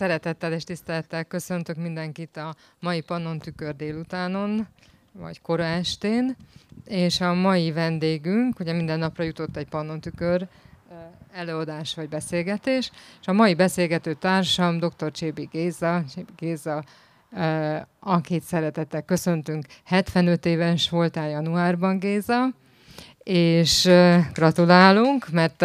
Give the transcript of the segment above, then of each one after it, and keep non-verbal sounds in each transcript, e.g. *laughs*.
szeretettel és tisztelettel köszöntök mindenkit a mai Pannon Tükör délutánon, vagy kora estén, és a mai vendégünk, ugye minden napra jutott egy Pannon Tükör előadás vagy beszélgetés, és a mai beszélgető társam dr. Csébi Géza, Csébi Géza akit szeretettel köszöntünk. 75 éves voltál januárban, Géza, és gratulálunk, mert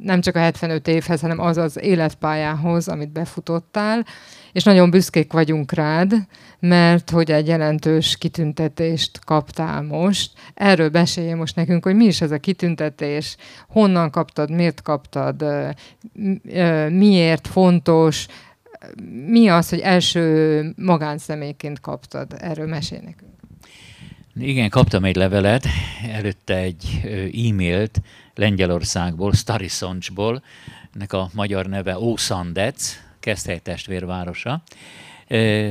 nem csak a 75 évhez, hanem az az életpályához, amit befutottál, és nagyon büszkék vagyunk rád, mert hogy egy jelentős kitüntetést kaptál most. Erről beszélje most nekünk, hogy mi is ez a kitüntetés, honnan kaptad, miért kaptad, miért fontos, mi az, hogy első magánszemélyként kaptad? Erről mesél nekünk. Igen, kaptam egy levelet, előtte egy e-mailt Lengyelországból, Starisoncsból, ennek a magyar neve Ószandec, Keszthely testvérvárosa.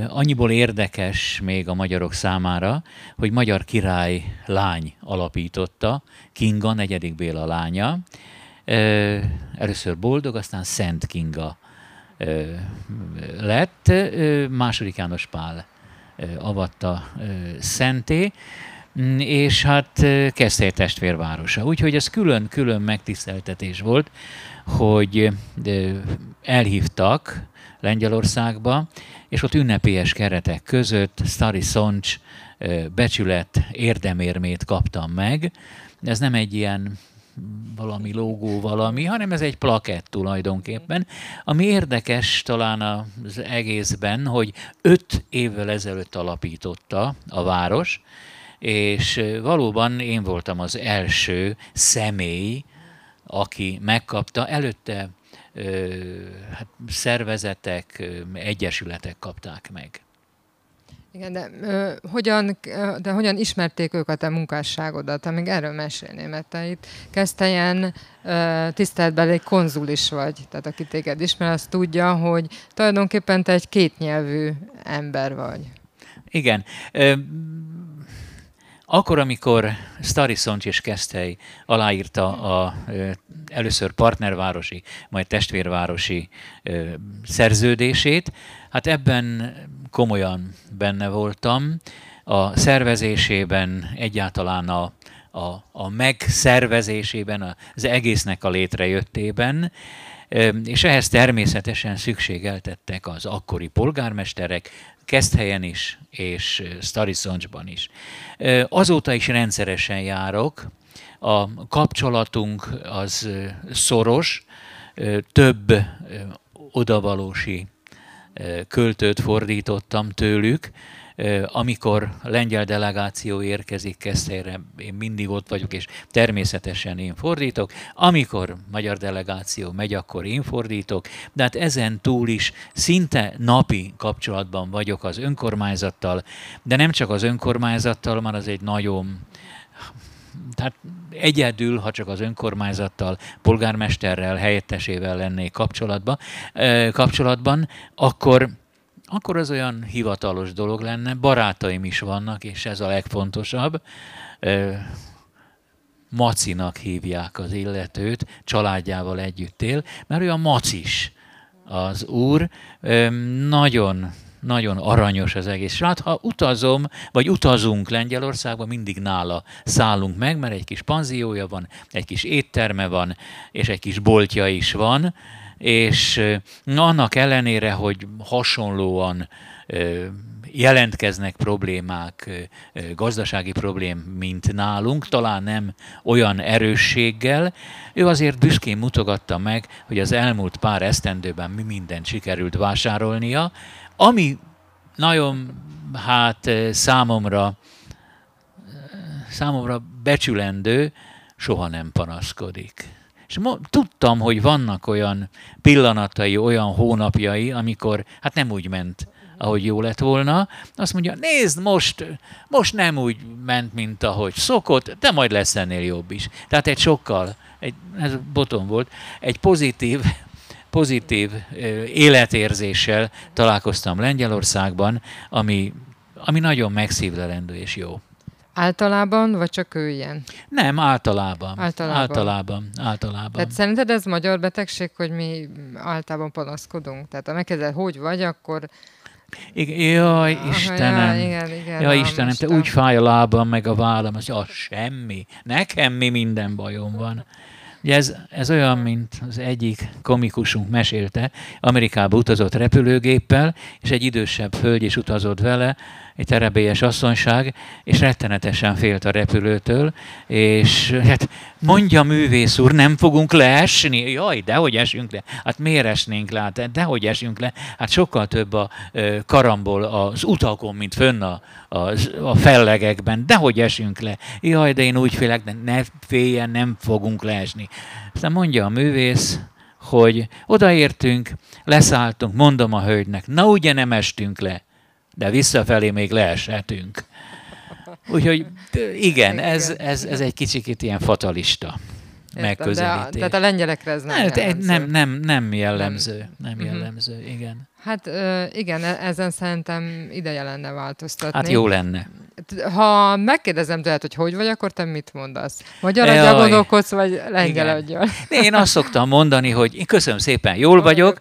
Annyiból érdekes még a magyarok számára, hogy magyar király lány alapította, Kinga, negyedik Béla lánya. Először boldog, aztán Szent Kinga lett, második János Pál avatta szenté, mm, és hát Keszthely testvérvárosa. Úgyhogy ez külön-külön megtiszteltetés volt, hogy elhívtak Lengyelországba, és ott ünnepélyes keretek között Stari Szoncs becsület érdemérmét kaptam meg. Ez nem egy ilyen valami logó valami, hanem ez egy plakett tulajdonképpen. Ami érdekes talán az egészben, hogy öt évvel ezelőtt alapította a város, és valóban én voltam az első személy, aki megkapta. Előtte hát szervezetek, egyesületek kapták meg. Igen, de, ö, hogyan, de hogyan ismerték őket a munkásságodat? Még erről mesélném, mert te itt Kesztelyen tiszteletbeli konzul is vagy. Tehát aki téged ismer, az tudja, hogy tulajdonképpen te egy kétnyelvű ember vagy. Igen. Ö, akkor, amikor Szoncs és Keszthely aláírta a először partnervárosi, majd testvérvárosi szerződését, hát ebben komolyan benne voltam. A szervezésében, egyáltalán a, a, a megszervezésében, az egésznek a létrejöttében, és ehhez természetesen szükségeltettek az akkori polgármesterek, Keszthelyen is, és Stariszoncsban is. Azóta is rendszeresen járok, a kapcsolatunk az szoros, több odavalósi költőt fordítottam tőlük, amikor lengyel delegáció érkezik Keszthelyre, én mindig ott vagyok, és természetesen én fordítok. Amikor magyar delegáció megy, akkor én fordítok, de hát ezen túl is szinte napi kapcsolatban vagyok az önkormányzattal, de nem csak az önkormányzattal, már az egy nagyon tehát egyedül, ha csak az önkormányzattal, polgármesterrel, helyettesével lennék kapcsolatban, kapcsolatban akkor akkor az olyan hivatalos dolog lenne. Barátaim is vannak, és ez a legfontosabb. Macinak hívják az illetőt, családjával együtt él, mert ő a macis az úr. Nagyon nagyon aranyos az egész. Hát ha utazom, vagy utazunk Lengyelországba, mindig nála szállunk meg, mert egy kis panziója van, egy kis étterme van, és egy kis boltja is van, és annak ellenére, hogy hasonlóan jelentkeznek problémák, gazdasági problém, mint nálunk, talán nem olyan erősséggel. Ő azért büszkén mutogatta meg, hogy az elmúlt pár esztendőben mi mindent sikerült vásárolnia, ami nagyon hát számomra, számomra becsülendő, soha nem panaszkodik. És tudtam, hogy vannak olyan pillanatai, olyan hónapjai, amikor hát nem úgy ment, ahogy jó lett volna. Azt mondja, nézd, most, most nem úgy ment, mint ahogy szokott, de majd lesz ennél jobb is. Tehát egy sokkal, egy, ez boton volt, egy pozitív, pozitív életérzéssel találkoztam Lengyelországban, ami, ami nagyon megszívlelendő és jó. Általában, vagy csak ő ilyen? Nem, általában. Általában. Általában. általában. Tehát szerinted ez magyar betegség, hogy mi általában panaszkodunk? Tehát ha megkezded, hogy vagy, akkor... Igen, jaj, Istenem. Ja, igen, igen, jaj, Istenem, te úgy fáj a lábam, meg a vállam, hogy az semmi. Nekem mi minden bajom van. Ugye ez, ez olyan, mint az egyik komikusunk mesélte, Amerikába utazott repülőgéppel, és egy idősebb hölgy is utazott vele, egy terebélyes asszonyság, és rettenetesen félt a repülőtől, és hát mondja művész úr, nem fogunk leesni? Jaj, dehogy esünk le. Hát miért esnénk le? Hát dehogy esünk le? Hát sokkal több a karambol az utakon, mint fönn a, a, a fellegekben. Dehogy esünk le? Jaj, de én úgy félek, de ne féljen, nem fogunk leesni. Aztán mondja a művész, hogy odaértünk, leszálltunk, mondom a hölgynek, na ugye nem estünk le de visszafelé még leeshetünk. Úgyhogy igen, ez, ez, ez egy kicsikét ilyen fatalista Értem, megközelítés. De a, tehát a lengyelekre ez nem hát, jellemző. Nem, nem, nem jellemző. Nem mhm. jellemző, uh-huh. igen. Hát igen, e- ezen szerintem ideje lenne változtatni. Hát jó lenne. Ha megkérdezem tőled, hogy hogy vagy, akkor te mit mondasz? Magyar adja gondolkodsz, vagy lengyel adja? Én azt szoktam mondani, hogy én köszönöm szépen, jól vagyok,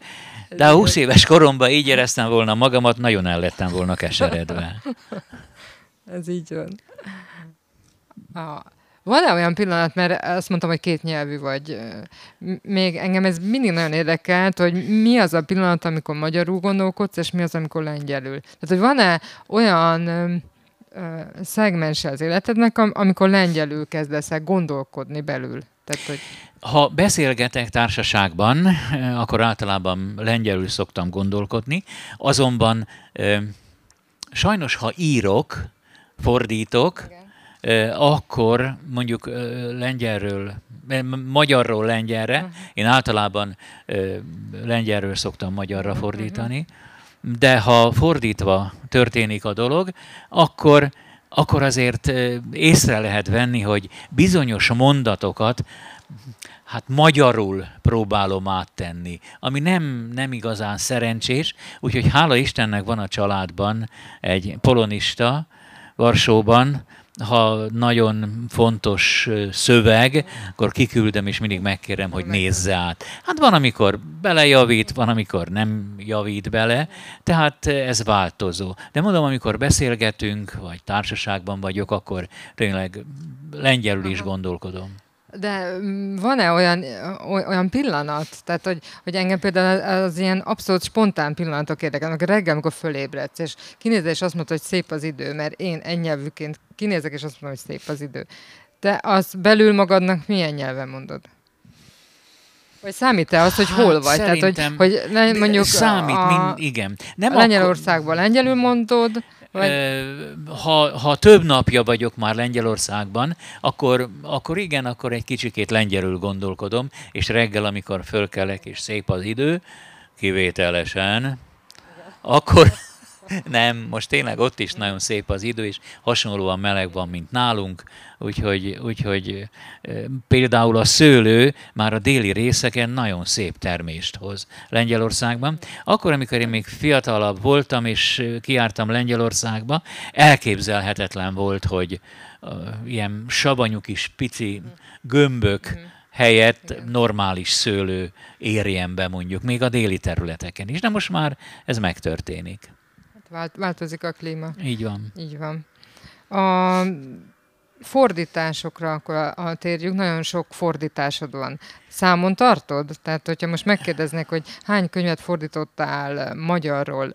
de a 20 éves koromban így éreztem volna magamat, nagyon el lettem volna keseredve. *laughs* Ez így van. Ah. Van-e olyan pillanat, mert azt mondtam, hogy két nyelvű vagy, még engem ez mindig nagyon érdekelt, hogy mi az a pillanat, amikor magyarul gondolkodsz, és mi az, amikor lengyelül. Tehát, hogy van-e olyan ö, szegmense az életednek, amikor lengyelül kezdesz el gondolkodni belül? Tehát, hogy... Ha beszélgetek társaságban, eh, akkor általában lengyelül szoktam gondolkodni, azonban sajnos, ha írok, fordítok, Igen. akkor mondjuk lengyelről, magyarról lengyelre, uh-huh. én általában lengyelről szoktam magyarra uh-huh. fordítani, de ha fordítva történik a dolog, akkor akkor azért észre lehet venni, hogy bizonyos mondatokat hát magyarul próbálom áttenni, ami nem, nem igazán szerencsés, úgyhogy hála Istennek van a családban egy polonista Varsóban, ha nagyon fontos szöveg, akkor kiküldöm, és mindig megkérem, hogy nézze át. Hát van, amikor belejavít, van, amikor nem javít bele, tehát ez változó. De mondom, amikor beszélgetünk, vagy társaságban vagyok, akkor tényleg lengyelül is gondolkodom. De mm, van-e olyan, olyan pillanat, tehát hogy, hogy engem például az ilyen abszolút spontán pillanatok érdekelnek, reggel, amikor fölébredsz, és kinézel, és azt mondod, hogy szép az idő, mert én nyelvűként kinézek, és azt mondom, hogy szép az idő. Te az belül magadnak milyen nyelven mondod? Vagy számít-e az, hogy hol hát, vagy? Tehát, hogy, hogy mondjuk számít, a, mind, igen. Nem Lengyelországban akkor... lengyelül mondod, Ha, ha több napja vagyok már Lengyelországban, akkor, akkor igen, akkor egy kicsikét lengyelül gondolkodom, és reggel, amikor fölkelek, és szép az idő, kivételesen, akkor nem, most tényleg ott is nagyon szép az idő, és hasonlóan meleg van, mint nálunk, úgyhogy, úgyhogy például a szőlő már a déli részeken nagyon szép termést hoz Lengyelországban. Akkor, amikor én még fiatalabb voltam, és kiártam Lengyelországba, elképzelhetetlen volt, hogy ilyen savanyú kis pici gömbök, helyett normális szőlő érjen be mondjuk, még a déli területeken is. De most már ez megtörténik. Vált, változik a klíma. Így van. Így van. A fordításokra akkor a térjük, nagyon sok fordításod van. Számon tartod? Tehát, hogyha most megkérdeznék, hogy hány könyvet fordítottál magyarról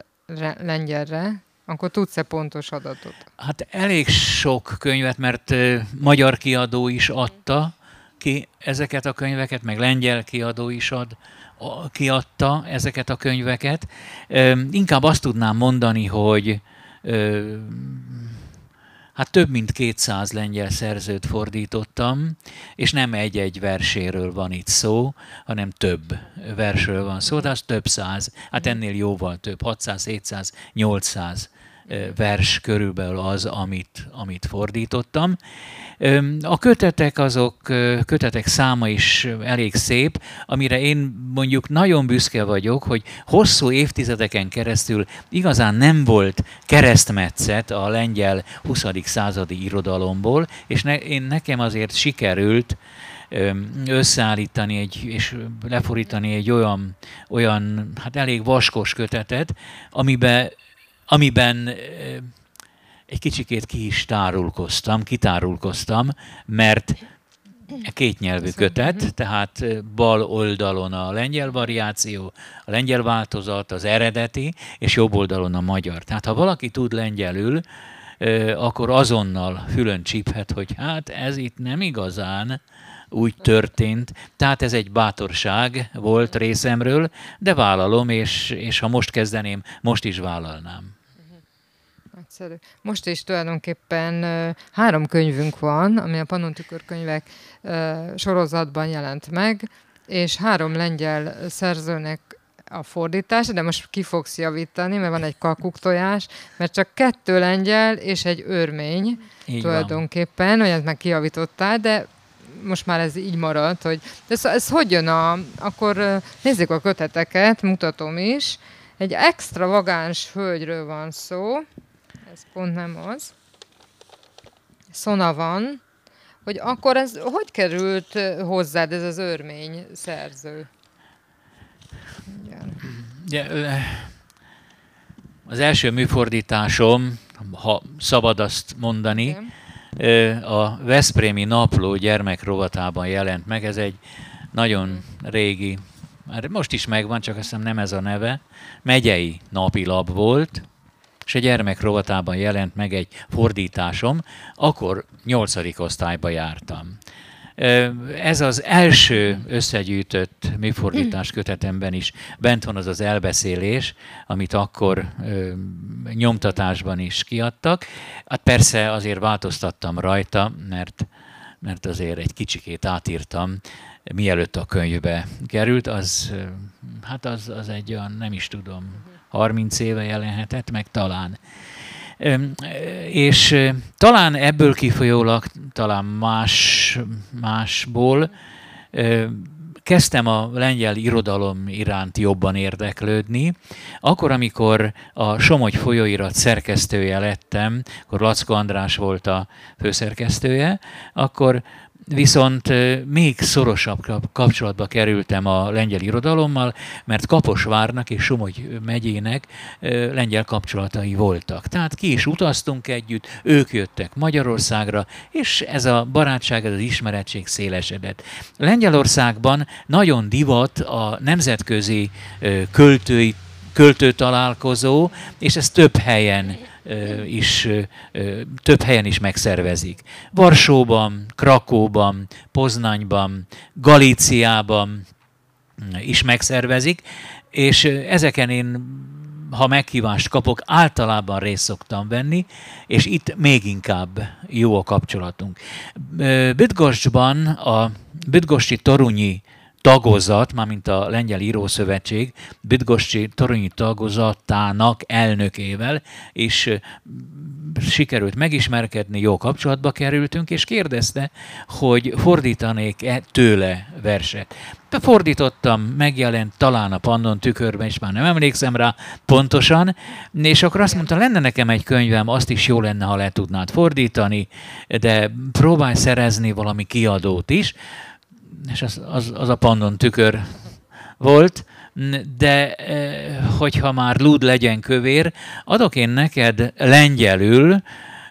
lengyelre, akkor tudsz-e pontos adatot? Hát elég sok könyvet, mert magyar kiadó is adta ki ezeket a könyveket, meg lengyel kiadó is ad kiadta ezeket a könyveket. Inkább azt tudnám mondani, hogy hát több mint 200 lengyel szerzőt fordítottam, és nem egy-egy verséről van itt szó, hanem több versről van szó, de az több száz, hát ennél jóval több, 600, 700, 800 vers körülbelül az, amit, amit fordítottam. A kötetek azok, kötetek száma is elég szép, amire én mondjuk nagyon büszke vagyok, hogy hosszú évtizedeken keresztül igazán nem volt keresztmetszet a lengyel 20. századi irodalomból, és ne, én nekem azért sikerült összeállítani egy, és leforítani egy olyan, olyan hát elég vaskos kötetet, amiben, amiben egy kicsikét ki is tárulkoztam, kitárulkoztam, mert két nyelvű kötet, tehát bal oldalon a lengyel variáció, a lengyel változat, az eredeti, és jobb oldalon a magyar. Tehát ha valaki tud lengyelül, akkor azonnal fülön csíphet, hogy hát ez itt nem igazán úgy történt. Tehát ez egy bátorság volt részemről, de vállalom, és, és ha most kezdeném, most is vállalnám. Nagyszerű. Most is tulajdonképpen három könyvünk van, ami a Pannon tükörkönyvek sorozatban jelent meg, és három lengyel szerzőnek a fordítás, de most ki fogsz javítani, mert van egy kakuktojás, mert csak kettő lengyel és egy örmény így tulajdonképpen, ezt meg kijavítottál, de most már ez így maradt, hogy ez, ez hogy jön a, akkor nézzük a köteteket, mutatom is, egy extravagáns hölgyről van szó, ez pont nem az, Szona van, hogy akkor ez hogy került hozzád ez az örmény szerző? Igen. Ja, az első műfordításom, ha szabad azt mondani, Igen a Veszprémi Napló gyermekrovatában jelent meg. Ez egy nagyon régi, már most is megvan, csak azt hiszem nem ez a neve, megyei napilap volt, és a gyermekrovatában jelent meg egy fordításom, akkor nyolcadik osztályba jártam. Ez az első összegyűjtött műfordítás kötetemben is bent van az az elbeszélés, amit akkor nyomtatásban is kiadtak. Hát persze azért változtattam rajta, mert, mert azért egy kicsikét átírtam, mielőtt a könyvbe került, az, hát az, az egy olyan, nem is tudom, 30 éve jelenhetett meg talán. És talán ebből kifolyólag, talán más, másból kezdtem a lengyel irodalom iránt jobban érdeklődni. Akkor, amikor a Somogy folyóirat szerkesztője lettem, akkor Lackó András volt a főszerkesztője, akkor Viszont még szorosabb kapcsolatba kerültem a lengyel irodalommal, mert Kaposvárnak és Somogy megyének lengyel kapcsolatai voltak. Tehát ki is utaztunk együtt, ők jöttek Magyarországra, és ez a barátság, ez az ismerettség szélesedett. Lengyelországban nagyon divat a nemzetközi költői költő találkozó, és ez több helyen is több helyen is megszervezik. Varsóban, Krakóban, Poznanyban, Galíciában is megszervezik, és ezeken én ha meghívást kapok, általában részt szoktam venni, és itt még inkább jó a kapcsolatunk. Bütgoscsban a Bütgosti Torunyi tagozat, mármint a Lengyel Írószövetség Bidgoszcsi Toronyi tagozatának elnökével, és sikerült megismerkedni, jó kapcsolatba kerültünk, és kérdezte, hogy fordítanék-e tőle verset. De fordítottam, megjelent talán a Pannon tükörben, és már nem emlékszem rá pontosan, és akkor azt mondta, lenne nekem egy könyvem, azt is jó lenne, ha le tudnád fordítani, de próbálj szerezni valami kiadót is és az, az, az a Pannon tükör volt, de eh, hogyha már lúd legyen kövér, adok én neked lengyelül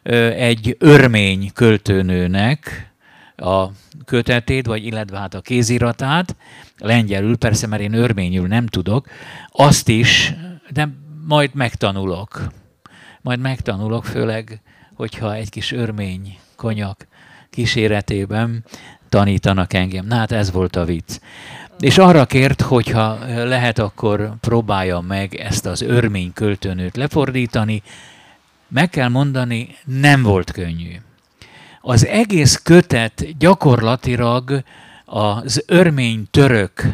eh, egy örmény költőnőnek a kötetét, vagy illetve hát a kéziratát, lengyelül, persze, mert én örményül nem tudok, azt is, de majd megtanulok. Majd megtanulok, főleg, hogyha egy kis örmény konyak kíséretében tanítanak engem. Na hát ez volt a vicc. És arra kért, hogyha lehet, akkor próbálja meg ezt az örmény költőnőt lefordítani. Meg kell mondani, nem volt könnyű. Az egész kötet gyakorlatilag az örmény török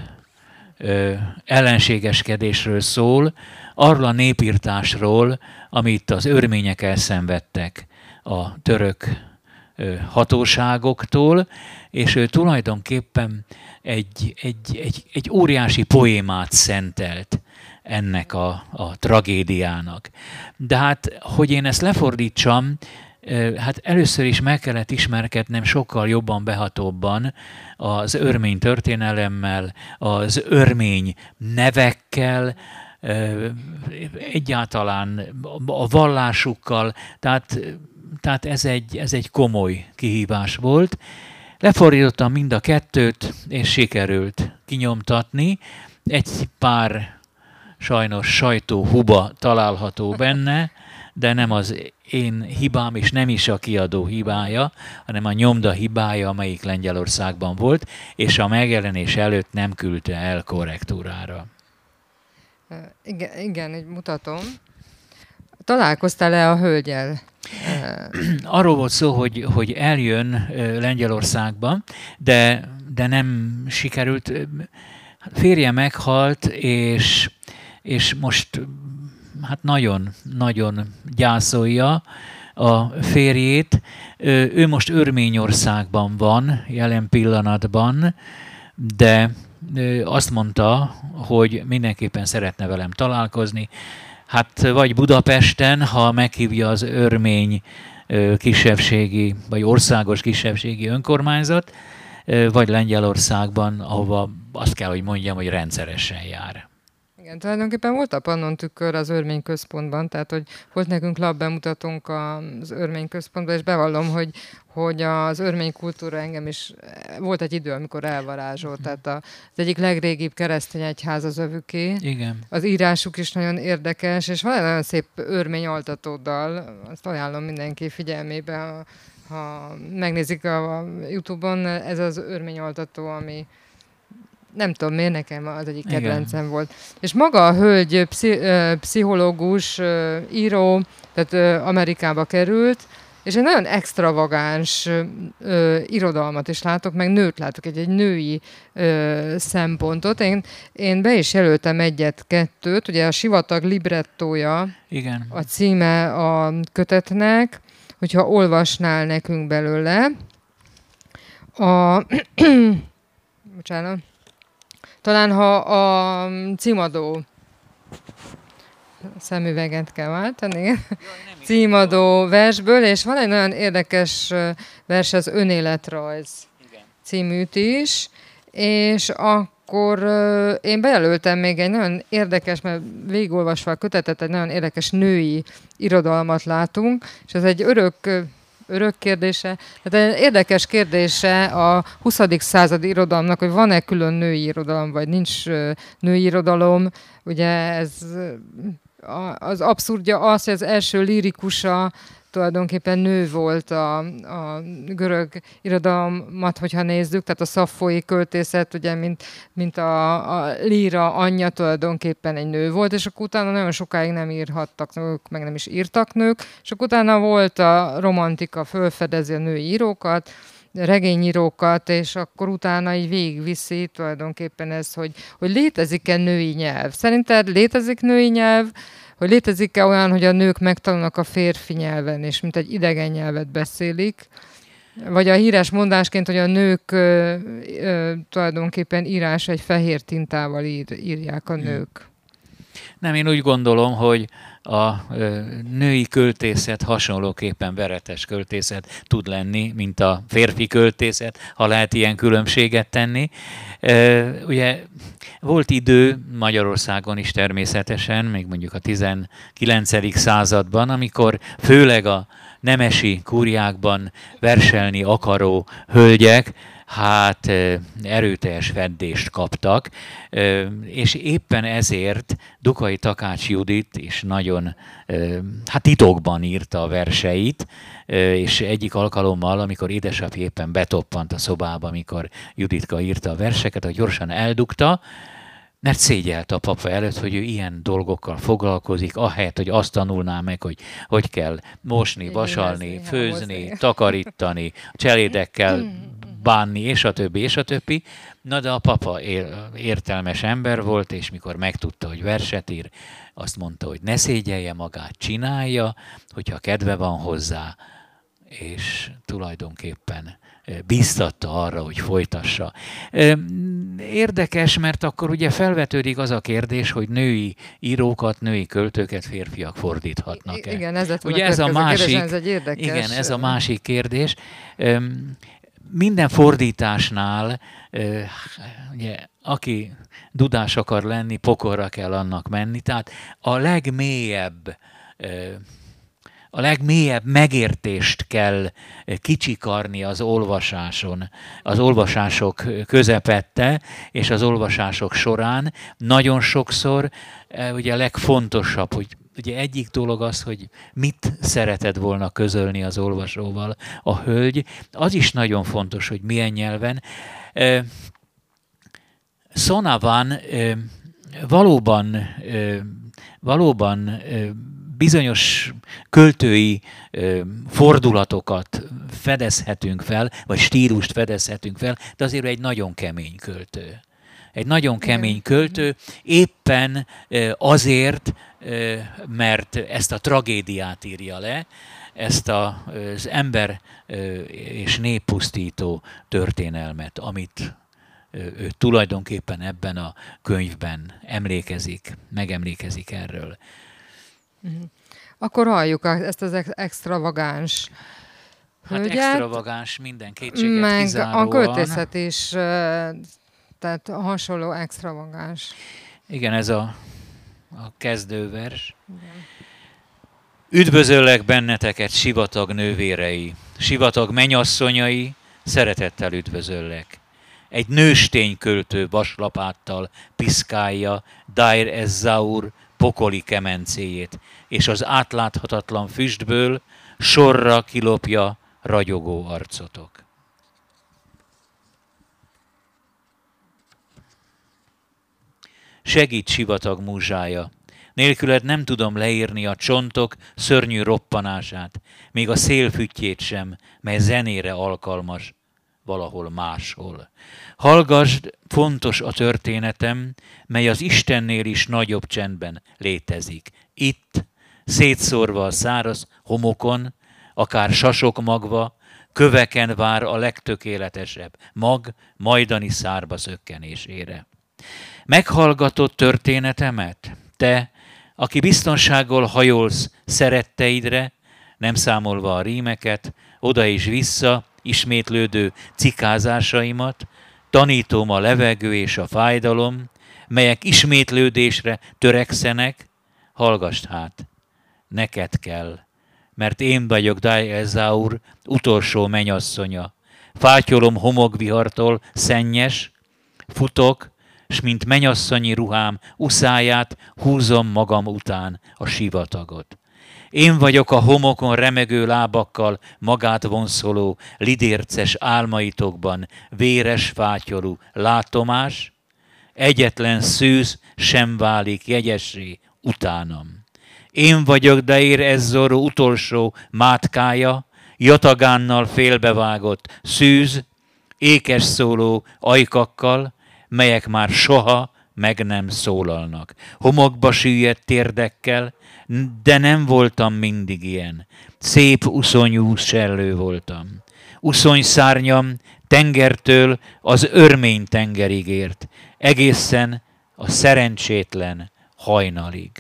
ö, ellenségeskedésről szól, arról a népírtásról, amit az örmények elszenvedtek a török hatóságoktól, és ő tulajdonképpen egy, egy, egy, egy óriási poémát szentelt ennek a, a tragédiának. De hát, hogy én ezt lefordítsam, hát először is meg kellett ismerkednem sokkal jobban, behatóbban az örmény történelemmel, az örmény nevekkel, egyáltalán a vallásukkal, tehát, tehát ez, egy, ez egy komoly kihívás volt. Lefordítottam mind a kettőt, és sikerült kinyomtatni. Egy pár sajnos sajtóhuba található benne, de nem az én hibám, és nem is a kiadó hibája, hanem a nyomda hibája, amelyik Lengyelországban volt, és a megjelenés előtt nem küldte el korrektúrára. Igen, igen, így mutatom. Találkoztál-e a hölgyel? Arról volt szó, hogy, hogy eljön Lengyelországba, de, de nem sikerült. Férje meghalt, és, és most hát nagyon, nagyon gyászolja a férjét. Ő most Örményországban van jelen pillanatban, de azt mondta, hogy mindenképpen szeretne velem találkozni. Hát vagy Budapesten, ha meghívja az örmény kisebbségi, vagy országos kisebbségi önkormányzat, vagy Lengyelországban, ahova azt kell, hogy mondjam, hogy rendszeresen jár. Igen, tulajdonképpen volt a Pannon tükör az örmény központban, tehát hogy volt nekünk lap bemutatónk az örmény központban, és bevallom, hogy, hogy az örmény kultúra engem is volt egy idő, amikor elvarázsolt, uh-huh. tehát az egyik legrégibb keresztény egyház az övüké. Igen. Az írásuk is nagyon érdekes, és van egy nagyon szép örmény altatóddal, azt ajánlom mindenki figyelmébe, ha, ha megnézik a Youtube-on, ez az örmény altató, ami nem tudom miért, nekem az egyik kedvencem volt. És maga a hölgy pszi, pszichológus, író, tehát Amerikába került, és egy nagyon extravagáns ö, irodalmat is látok, meg nőt látok, egy, egy női ö, szempontot. Én, én be is jelöltem egyet-kettőt, ugye a Sivatag librettója Igen. a címe a kötetnek, hogyha olvasnál nekünk belőle. A... *clears throat* Bocsánat. Talán ha a címadó szemüveget kell váltani, *laughs* címadó versből, és van egy nagyon érdekes vers, az Önéletrajz címűt is, és akkor én bejelöltem még egy nagyon érdekes, mert végigolvasva a kötetet, egy nagyon érdekes női irodalmat látunk, és ez egy örök örök kérdése. Tehát érdekes kérdése a 20. századi irodalomnak, hogy van-e külön női irodalom, vagy nincs női irodalom. Ugye ez az abszurdja az, hogy az első lirikusa tulajdonképpen nő volt a, a görög irodalmat, hogyha nézzük, tehát a szaffói költészet, ugye, mint, mint a, a líra anyja tulajdonképpen egy nő volt, és akkor utána nagyon sokáig nem írhattak nők, meg nem is írtak nők, és akkor utána volt a romantika, fölfedezi a női írókat, regényírókat, és akkor utána így végigviszi tulajdonképpen ez, hogy, hogy létezik-e női nyelv. Szerinted létezik női nyelv, hogy létezik-e olyan, hogy a nők megtanulnak a férfi nyelven, és mint egy idegen nyelvet beszélik, vagy a híres mondásként, hogy a nők ö, ö, tulajdonképpen írás egy fehér tintával ír, írják a nők. Nem, én úgy gondolom, hogy a női költészet hasonlóképpen veretes költészet tud lenni, mint a férfi költészet, ha lehet ilyen különbséget tenni. Ugye volt idő Magyarországon is természetesen, még mondjuk a 19. században, amikor főleg a nemesi kúriákban verselni akaró hölgyek hát erőteljes feddést kaptak, és éppen ezért Dukai Takács Judit is nagyon, hát titokban írta a verseit, és egyik alkalommal, amikor édesapja éppen betoppant a szobába, amikor Juditka írta a verseket, hogy gyorsan eldugta, mert szégyelt a papa előtt, hogy ő ilyen dolgokkal foglalkozik, ahelyett, hogy azt tanulná meg, hogy hogy kell mosni, vasalni, főzni, takarítani, cselédekkel bánni, és a többi, és a többi. Na de a papa értelmes ember volt, és mikor megtudta, hogy verset ír, azt mondta, hogy ne szégyelje magát, csinálja, hogyha kedve van hozzá, és tulajdonképpen bíztatta arra, hogy folytassa. Érdekes, mert akkor ugye felvetődik az a kérdés, hogy női írókat, női költőket férfiak fordíthatnak-e. Igen, ez lett ugye ez a másik, kérdés, ez egy érdekes... Igen, ez a másik kérdés. Minden fordításnál, ugye, aki dudás akar lenni, pokorra kell annak menni. Tehát a legmélyebb a legmélyebb megértést kell kicsikarni az olvasáson, az olvasások közepette és az olvasások során. Nagyon sokszor ugye a legfontosabb, hogy ugye egyik dolog az, hogy mit szereted volna közölni az olvasóval a hölgy, az is nagyon fontos, hogy milyen nyelven. Szonavan valóban, valóban bizonyos költői fordulatokat fedezhetünk fel, vagy stílust fedezhetünk fel, de azért egy nagyon kemény költő. Egy nagyon kemény költő, éppen azért, mert ezt a tragédiát írja le, ezt az ember és néppusztító történelmet, amit ő tulajdonképpen ebben a könyvben emlékezik, megemlékezik erről. Mhm. Akkor halljuk ezt az extravagáns Hát hölgyet, extravagáns minden kétséget meg kizáróan. a költészet is, tehát hasonló extravagáns. Igen, ez a, a kezdővers. Igen. Üdvözöllek benneteket, sivatag nővérei, sivatag menyasszonyai, szeretettel üdvözöllek. Egy nőstény költő vaslapáttal piszkálja Dair Ezzaur pokoli kemencéjét, és az átláthatatlan füstből sorra kilopja ragyogó arcotok. Segít sivatag múzsája, nélküled nem tudom leírni a csontok szörnyű roppanását, még a szélfüttyét sem, mely zenére alkalmas valahol máshol. Hallgasd, fontos a történetem, mely az Istennél is nagyobb csendben létezik. Itt, szétszórva a száraz homokon, akár sasok magva, köveken vár a legtökéletesebb mag majdani szárba szökkenésére. Meghallgatott történetemet? Te, aki biztonsággal hajolsz szeretteidre, nem számolva a rímeket, oda és vissza, ismétlődő cikázásaimat, tanítom a levegő és a fájdalom, melyek ismétlődésre törekszenek, hallgast hát, neked kell, mert én vagyok Dai Ezaur, utolsó menyasszonya. Fátyolom homokvihartól szennyes, futok, s mint menyasszonyi ruhám uszáját húzom magam után a sivatagot. Én vagyok a homokon remegő lábakkal magát vonszoló, lidérces álmaitokban véres fátyolú látomás, egyetlen szűz sem válik jegyessé utánam. Én vagyok Deir Ezzoró utolsó mátkája, jatagánnal félbevágott szűz, ékes szóló ajkakkal, melyek már soha meg nem szólalnak. Homokba süllyedt térdekkel, de nem voltam mindig ilyen. Szép uszonyú sellő voltam. Uszony szárnyam tengertől az örmény tengerig ért, egészen a szerencsétlen hajnalig.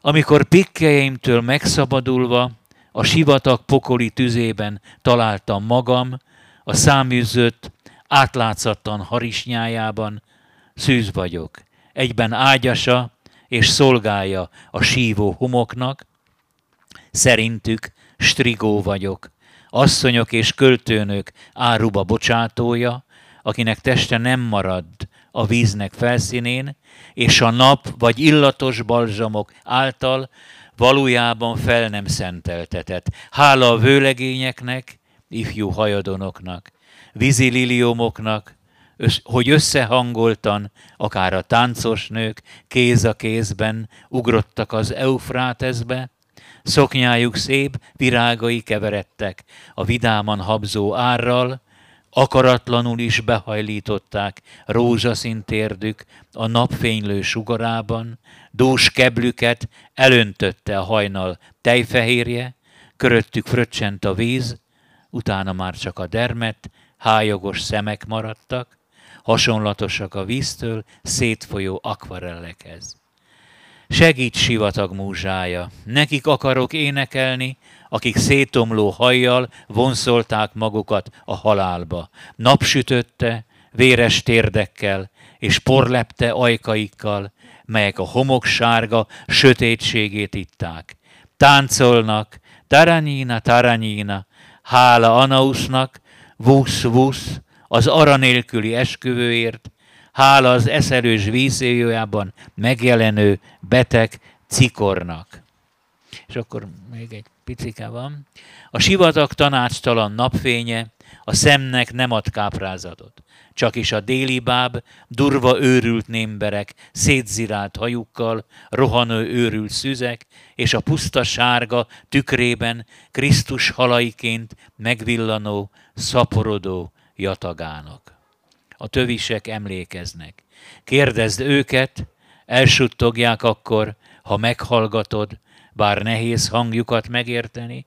Amikor pikkejeimtől megszabadulva a sivatag pokoli tüzében találtam magam, a száműzött, átlátszattan harisnyájában, szűz vagyok, egyben ágyasa, és szolgálja a sívó homoknak. Szerintük strigó vagyok, asszonyok és költőnök áruba bocsátója, akinek teste nem marad a víznek felszínén, és a nap vagy illatos balzsamok által valójában fel nem szenteltetett. Hála a vőlegényeknek, ifjú hajadonoknak, vízililiomoknak, hogy összehangoltan, akár a táncos nők kéz a kézben ugrottak az Eufráteszbe, szoknyájuk szép, virágai keveredtek a vidáman habzó árral, akaratlanul is behajlították rózsaszín térdük a napfénylő sugarában, dús keblüket elöntötte a hajnal tejfehérje, köröttük fröccsent a víz, utána már csak a dermet, hájogos szemek maradtak, hasonlatosak a víztől szétfolyó akvarellekhez. Segíts sivatag múzsája, nekik akarok énekelni, akik szétomló hajjal vonszolták magukat a halálba. Napsütötte, véres térdekkel és porlepte ajkaikkal, melyek a homok sárga sötétségét itták. Táncolnak, taranyina, taranyina, hála Anausnak, vusz, vusz, az ara nélküli esküvőért, hála az eszelős vízéjójában megjelenő beteg cikornak. És akkor még egy picike van. A sivatag tanácstalan napfénye a szemnek nem ad káprázatot. Csak is a déli báb, durva őrült némberek, szétzirált hajukkal, rohanó őrült szüzek, és a puszta sárga tükrében Krisztus halaiként megvillanó, szaporodó jatagának. A tövisek emlékeznek. Kérdezd őket, elsuttogják akkor, ha meghallgatod, bár nehéz hangjukat megérteni,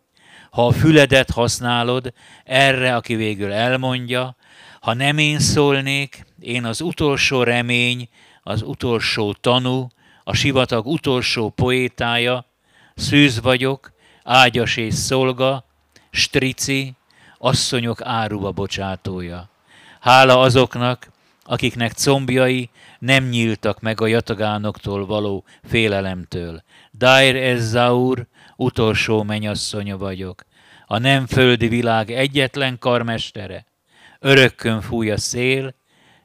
ha a füledet használod, erre, aki végül elmondja, ha nem én szólnék, én az utolsó remény, az utolsó tanú, a sivatag utolsó poétája, szűz vagyok, ágyas és szolga, strici, asszonyok áruba bocsátója. Hála azoknak, akiknek combjai nem nyíltak meg a jatagánoktól való félelemtől. Dair Ezzaur, utolsó menyasszonya vagyok, a nem földi világ egyetlen karmestere. Örökkön fúj a szél,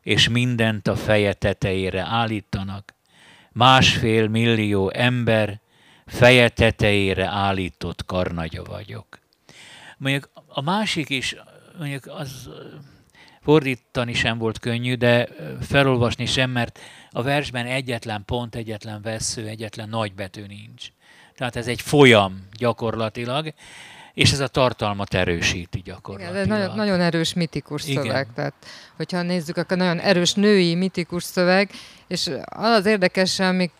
és mindent a feje tetejére állítanak. Másfél millió ember feje tetejére állított karnagya vagyok. Mondjuk a másik is, mondjuk az fordítani sem volt könnyű, de felolvasni sem, mert a versben egyetlen pont, egyetlen vesző, egyetlen nagybetű nincs. Tehát ez egy folyam gyakorlatilag, és ez a tartalmat erősíti gyakorlatilag. Igen, nagyon, nagyon erős mitikus Igen. szöveg, tehát hogyha nézzük, akkor nagyon erős női mitikus szöveg, és az az érdekes, amíg,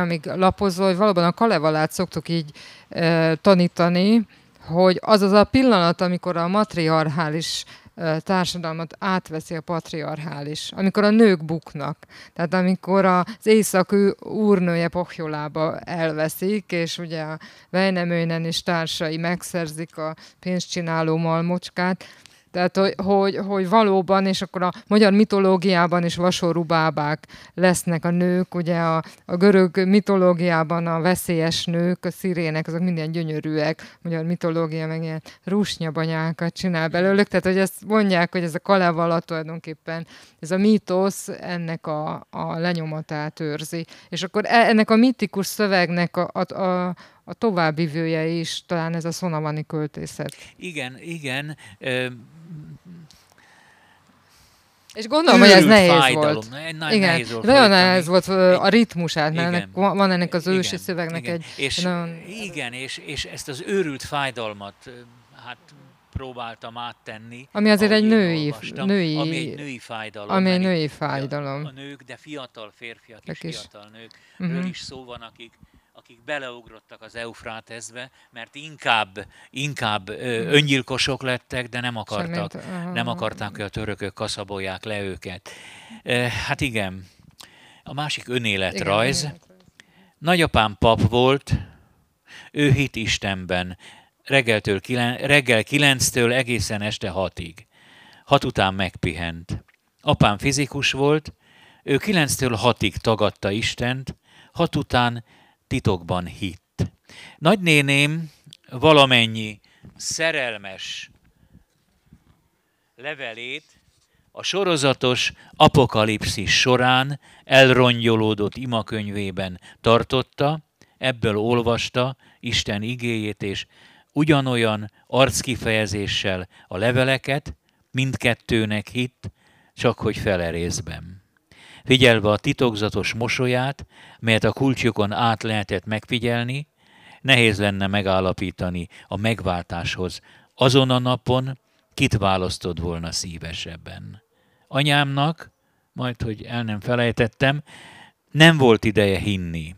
amíg lapozol, hogy valóban a Kalevalát szoktuk így e, tanítani, hogy az az a pillanat, amikor a matriarchális társadalmat átveszi a patriarchális, amikor a nők buknak. Tehát amikor az éjszakű úrnője pohjolába elveszik, és ugye a Vejnemőnen és társai megszerzik a pénzcsináló malmocskát, tehát, hogy, hogy, hogy valóban, és akkor a magyar mitológiában is vasorú bábák lesznek a nők, ugye a, a görög mitológiában a veszélyes nők, a szirének, azok minden gyönyörűek, magyar mitológia meg ilyen rusnyabanyákat csinál belőlük, tehát hogy ezt mondják, hogy ez a Kalevala tulajdonképpen, ez a mítosz ennek a, a lenyomatát őrzi. És akkor e, ennek a mitikus szövegnek a, a, a a továbbivője is, talán ez a szonavani költészet. Igen, igen. És gondolom, hogy ez nehéz fájdalom. volt. Nagyon igen, nehéz volt nagyon nehéz volt a ritmusát, mert ennek, van ennek az ősi igen, szövegnek igen. egy... És, nagyon... Igen, és, és ezt az őrült fájdalmat hát próbáltam áttenni. Ami azért egy női, női... Ami egy női fájdalom. Ami egy női fájdalom. A, a nők, de fiatal férfiak és is. fiatal nők. Uh-huh. is szó van, akik akik beleugrottak az Eufrátezbe, mert inkább, inkább öngyilkosok lettek, de nem akartak, nem akarták, hogy a törökök kaszabolják le őket. Hát igen, a másik önéletrajz. Igen, Nagyapám pap volt, ő hit Istenben, reggeltől, reggel kilenctől egészen este hatig. Hat után megpihent. Apám fizikus volt, ő kilenctől hatig tagadta Istent, hat után titokban hitt. Nagynéném valamennyi szerelmes levelét a sorozatos apokalipszis során elrongyolódott imakönyvében tartotta, ebből olvasta Isten igéjét, és ugyanolyan arckifejezéssel a leveleket, mindkettőnek hitt, csak hogy felerészben figyelve a titokzatos mosolyát, melyet a kulcsjukon át lehetett megfigyelni, nehéz lenne megállapítani a megváltáshoz. Azon a napon kit választod volna szívesebben? Anyámnak, majd hogy el nem felejtettem, nem volt ideje hinni,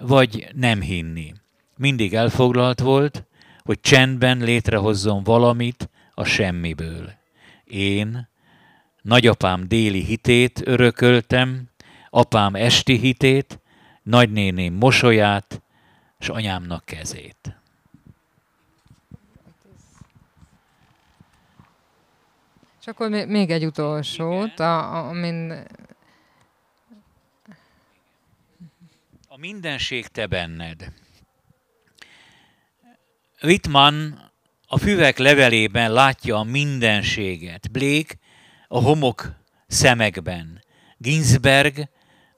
vagy nem hinni. Mindig elfoglalt volt, hogy csendben létrehozzon valamit a semmiből. Én nagyapám déli hitét örököltem, apám esti hitét, nagynéném mosolyát, és anyámnak kezét. És akkor még egy utolsót, a, amin... A mindenség te benned. Wittmann a füvek levelében látja a mindenséget. Blake a homok szemekben. Ginsberg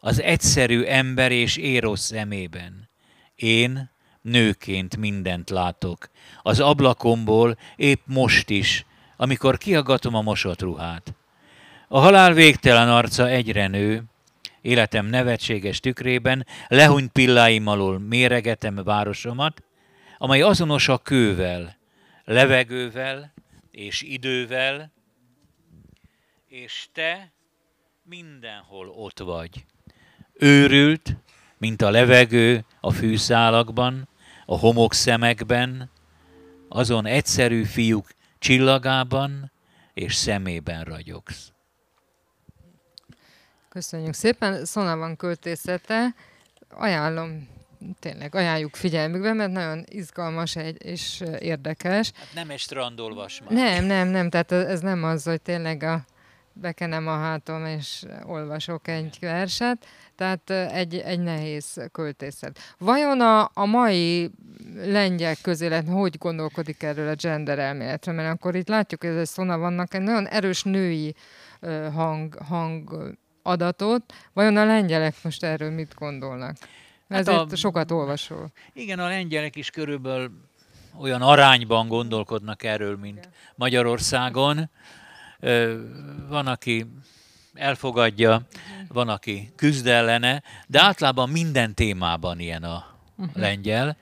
az egyszerű ember és érosz szemében. Én nőként mindent látok. Az ablakomból épp most is, amikor kiagatom a mosott ruhát. A halál végtelen arca egyre nő, életem nevetséges tükrében, lehunyt pilláim alól méregetem városomat, amely azonos a kővel, levegővel és idővel, és te mindenhol ott vagy. Őrült, mint a levegő a fűszálakban, a homokszemekben, azon egyszerű fiúk csillagában és szemében ragyogsz. Köszönjük szépen. Szona van költészete. Ajánlom tényleg ajánljuk figyelmükbe, mert nagyon izgalmas egy, és érdekes. Hát nem egy strandolvasmány. Nem, nem, nem, tehát ez nem az, hogy tényleg a, bekenem a hátom és olvasok egy verset, tehát egy, egy nehéz költészet. Vajon a, a mai lengyel közélet hogy gondolkodik erről a gender elméletre? Mert akkor itt látjuk, hogy ez egy szona vannak egy nagyon erős női hang, hang adatot. Vajon a lengyelek most erről mit gondolnak? Hát Ezért a, sokat olvasol. Igen, a lengyelek is körülbelül olyan arányban gondolkodnak erről, mint. Magyarországon. Van, aki elfogadja, mhm. van, aki küzd ellene, de általában minden témában ilyen a uh-huh. lengyel.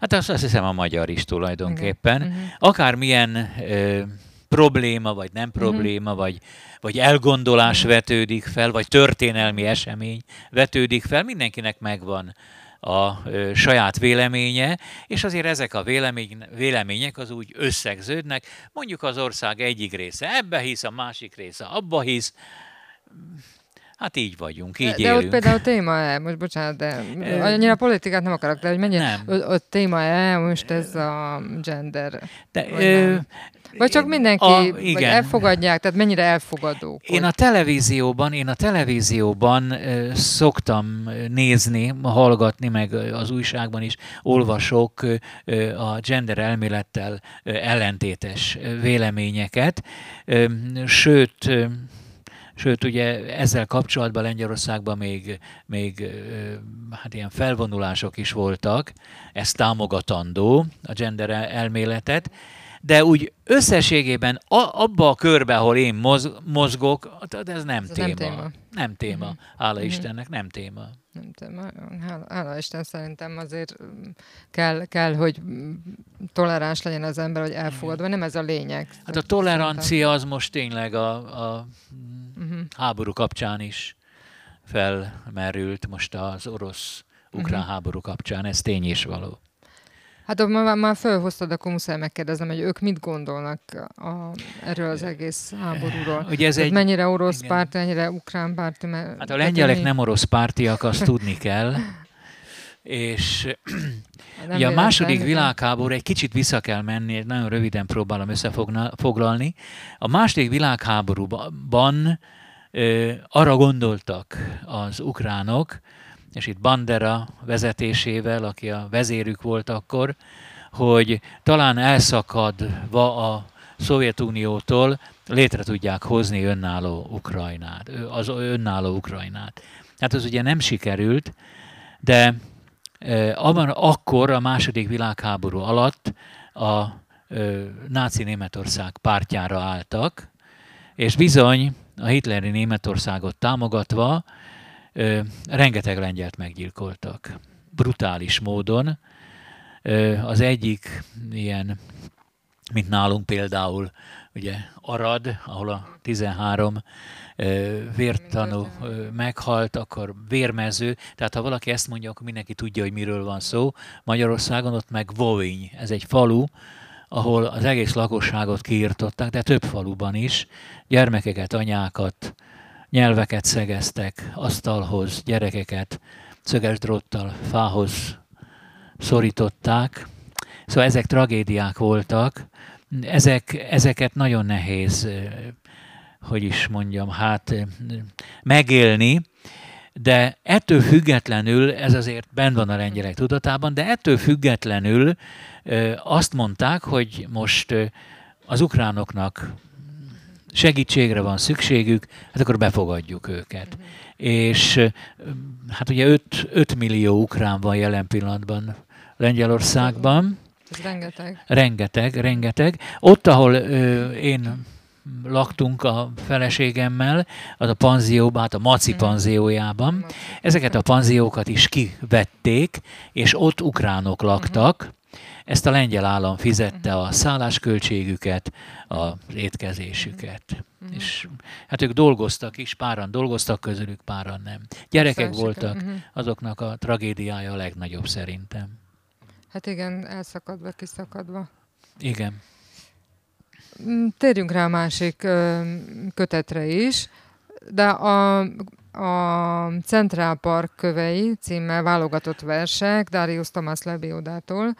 Hát azt, azt hiszem a magyar is tulajdonképpen. Uh-huh. Akármilyen ö, probléma, vagy nem probléma, uh-huh. vagy, vagy elgondolás vetődik fel, vagy történelmi esemény vetődik fel, mindenkinek megvan a saját véleménye, és azért ezek a vélemény, vélemények az úgy összegződnek, mondjuk az ország egyik része ebbe hisz, a másik része abba hisz, Hát így vagyunk, így de, élünk. De ott például téma-e, most bocsánat, de annyira politikát nem akarok, de hogy mennyire, nem. ott téma-e most ez a gender? De, vagy, ö, vagy csak mindenki a, igen. Vagy elfogadják, tehát mennyire elfogadók? Én a televízióban, én a televízióban ö, szoktam nézni, hallgatni, meg az újságban is olvasok ö, a gender elmélettel ö, ellentétes véleményeket, ö, sőt, Sőt, ugye ezzel kapcsolatban Lengyelországban még, még hát ilyen felvonulások is voltak, ez támogatandó, a gender elméletet, de úgy összességében a, abba a körbe, ahol én moz, mozgok, ez nem ez téma. Nem téma. Nem téma. Uh-huh. Hála uh-huh. Istennek, nem téma. Nem téma. Hála, hála Isten szerintem azért kell, kell, hogy toleráns legyen az ember, hogy elfogadva. Nem ez a lényeg. Hát a tolerancia az most tényleg a, a uh-huh. háború kapcsán is felmerült, most az orosz-ukrán uh-huh. háború kapcsán, ez tény is való. Hát már, már felhoztad, akkor muszáj megkérdeznem, hogy ők mit gondolnak a, erről az egész háborúról. Ugye ez egy, mennyire orosz igen. párti, mennyire ukrán párti? Mert hát a lengyelek nem orosz pártiak, azt *laughs* tudni kell. És ugye a második világháború, egy kicsit vissza kell menni, nagyon röviden próbálom összefoglalni. A második világháborúban arra gondoltak az ukránok, és itt Bandera vezetésével, aki a vezérük volt akkor, hogy talán elszakadva a Szovjetuniótól létre tudják hozni önálló Ukrajnát, az önálló Ukrajnát. Hát az ugye nem sikerült, de akkor a második világháború alatt a náci Németország pártjára álltak, és bizony a hitleri Németországot támogatva rengeteg lengyelt meggyilkoltak. Brutális módon. Az egyik ilyen, mint nálunk például, ugye Arad, ahol a 13 vértanú meghalt, akkor vérmező. Tehát ha valaki ezt mondja, akkor mindenki tudja, hogy miről van szó. Magyarországon ott meg Voviny, ez egy falu, ahol az egész lakosságot kiirtották, de több faluban is, gyermekeket, anyákat, nyelveket szegeztek asztalhoz, gyerekeket szöges dróttal fához szorították. Szóval ezek tragédiák voltak, ezek, ezeket nagyon nehéz, hogy is mondjam, hát megélni, de ettől függetlenül, ez azért bent van a lengyelek tudatában, de ettől függetlenül azt mondták, hogy most az ukránoknak segítségre van szükségük, hát akkor befogadjuk őket. Uh-huh. És hát ugye 5, 5 millió ukrán van jelen pillanatban Lengyelországban. Ez rengeteg. Rengeteg, rengeteg. Ott, ahol ö, én laktunk a feleségemmel, az a panzióban, hát a Maci mhm. panziójában. Ezeket a panziókat is kivették, és ott ukránok laktak. Mhm. Ezt a lengyel állam fizette a szállásköltségüket, az étkezésüket. Uh-huh. És hát ők dolgoztak is, páran dolgoztak közülük, páran nem. Gyerekek voltak, uh-huh. azoknak a tragédiája a legnagyobb szerintem. Hát igen, elszakadva, kiszakadva. Igen. Mm, térjünk rá a másik kötetre is, de a, a Central Park kövei címmel válogatott versek Darius Thomas Lebiodától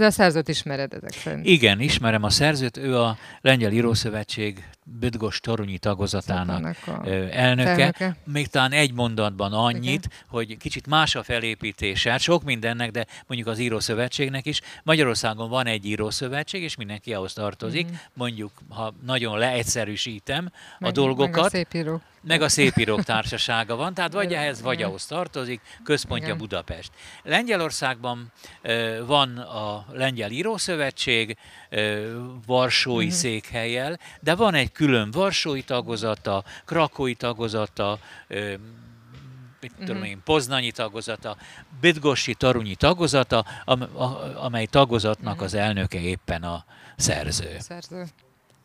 az a szerzőt ismered ezek szerint? Igen, ismerem a szerzőt. Ő a Lengyel Írószövetség Büdgos Torunyi tagozatának elnöke. elnöke. Még talán egy mondatban annyit, Igen. hogy kicsit más a felépítése. Hát sok mindennek, de mondjuk az Írószövetségnek is. Magyarországon van egy Írószövetség, és mindenki ahhoz tartozik. Mm. Mondjuk, ha nagyon leegyszerűsítem meg, a dolgokat. Meg a szép író meg a Szépírók Társasága van, tehát vagy ehhez, vagy ahhoz tartozik, központja Igen. Budapest. Lengyelországban van a Lengyel Írószövetség Varsói uh-huh. székhelyel, de van egy külön Varsói tagozata, Krakói tagozata, mit uh-huh. tudom én, Poznanyi tagozata, Bidgossi Tarunyi tagozata, amely tagozatnak uh-huh. az elnöke éppen a szerző. Szerző.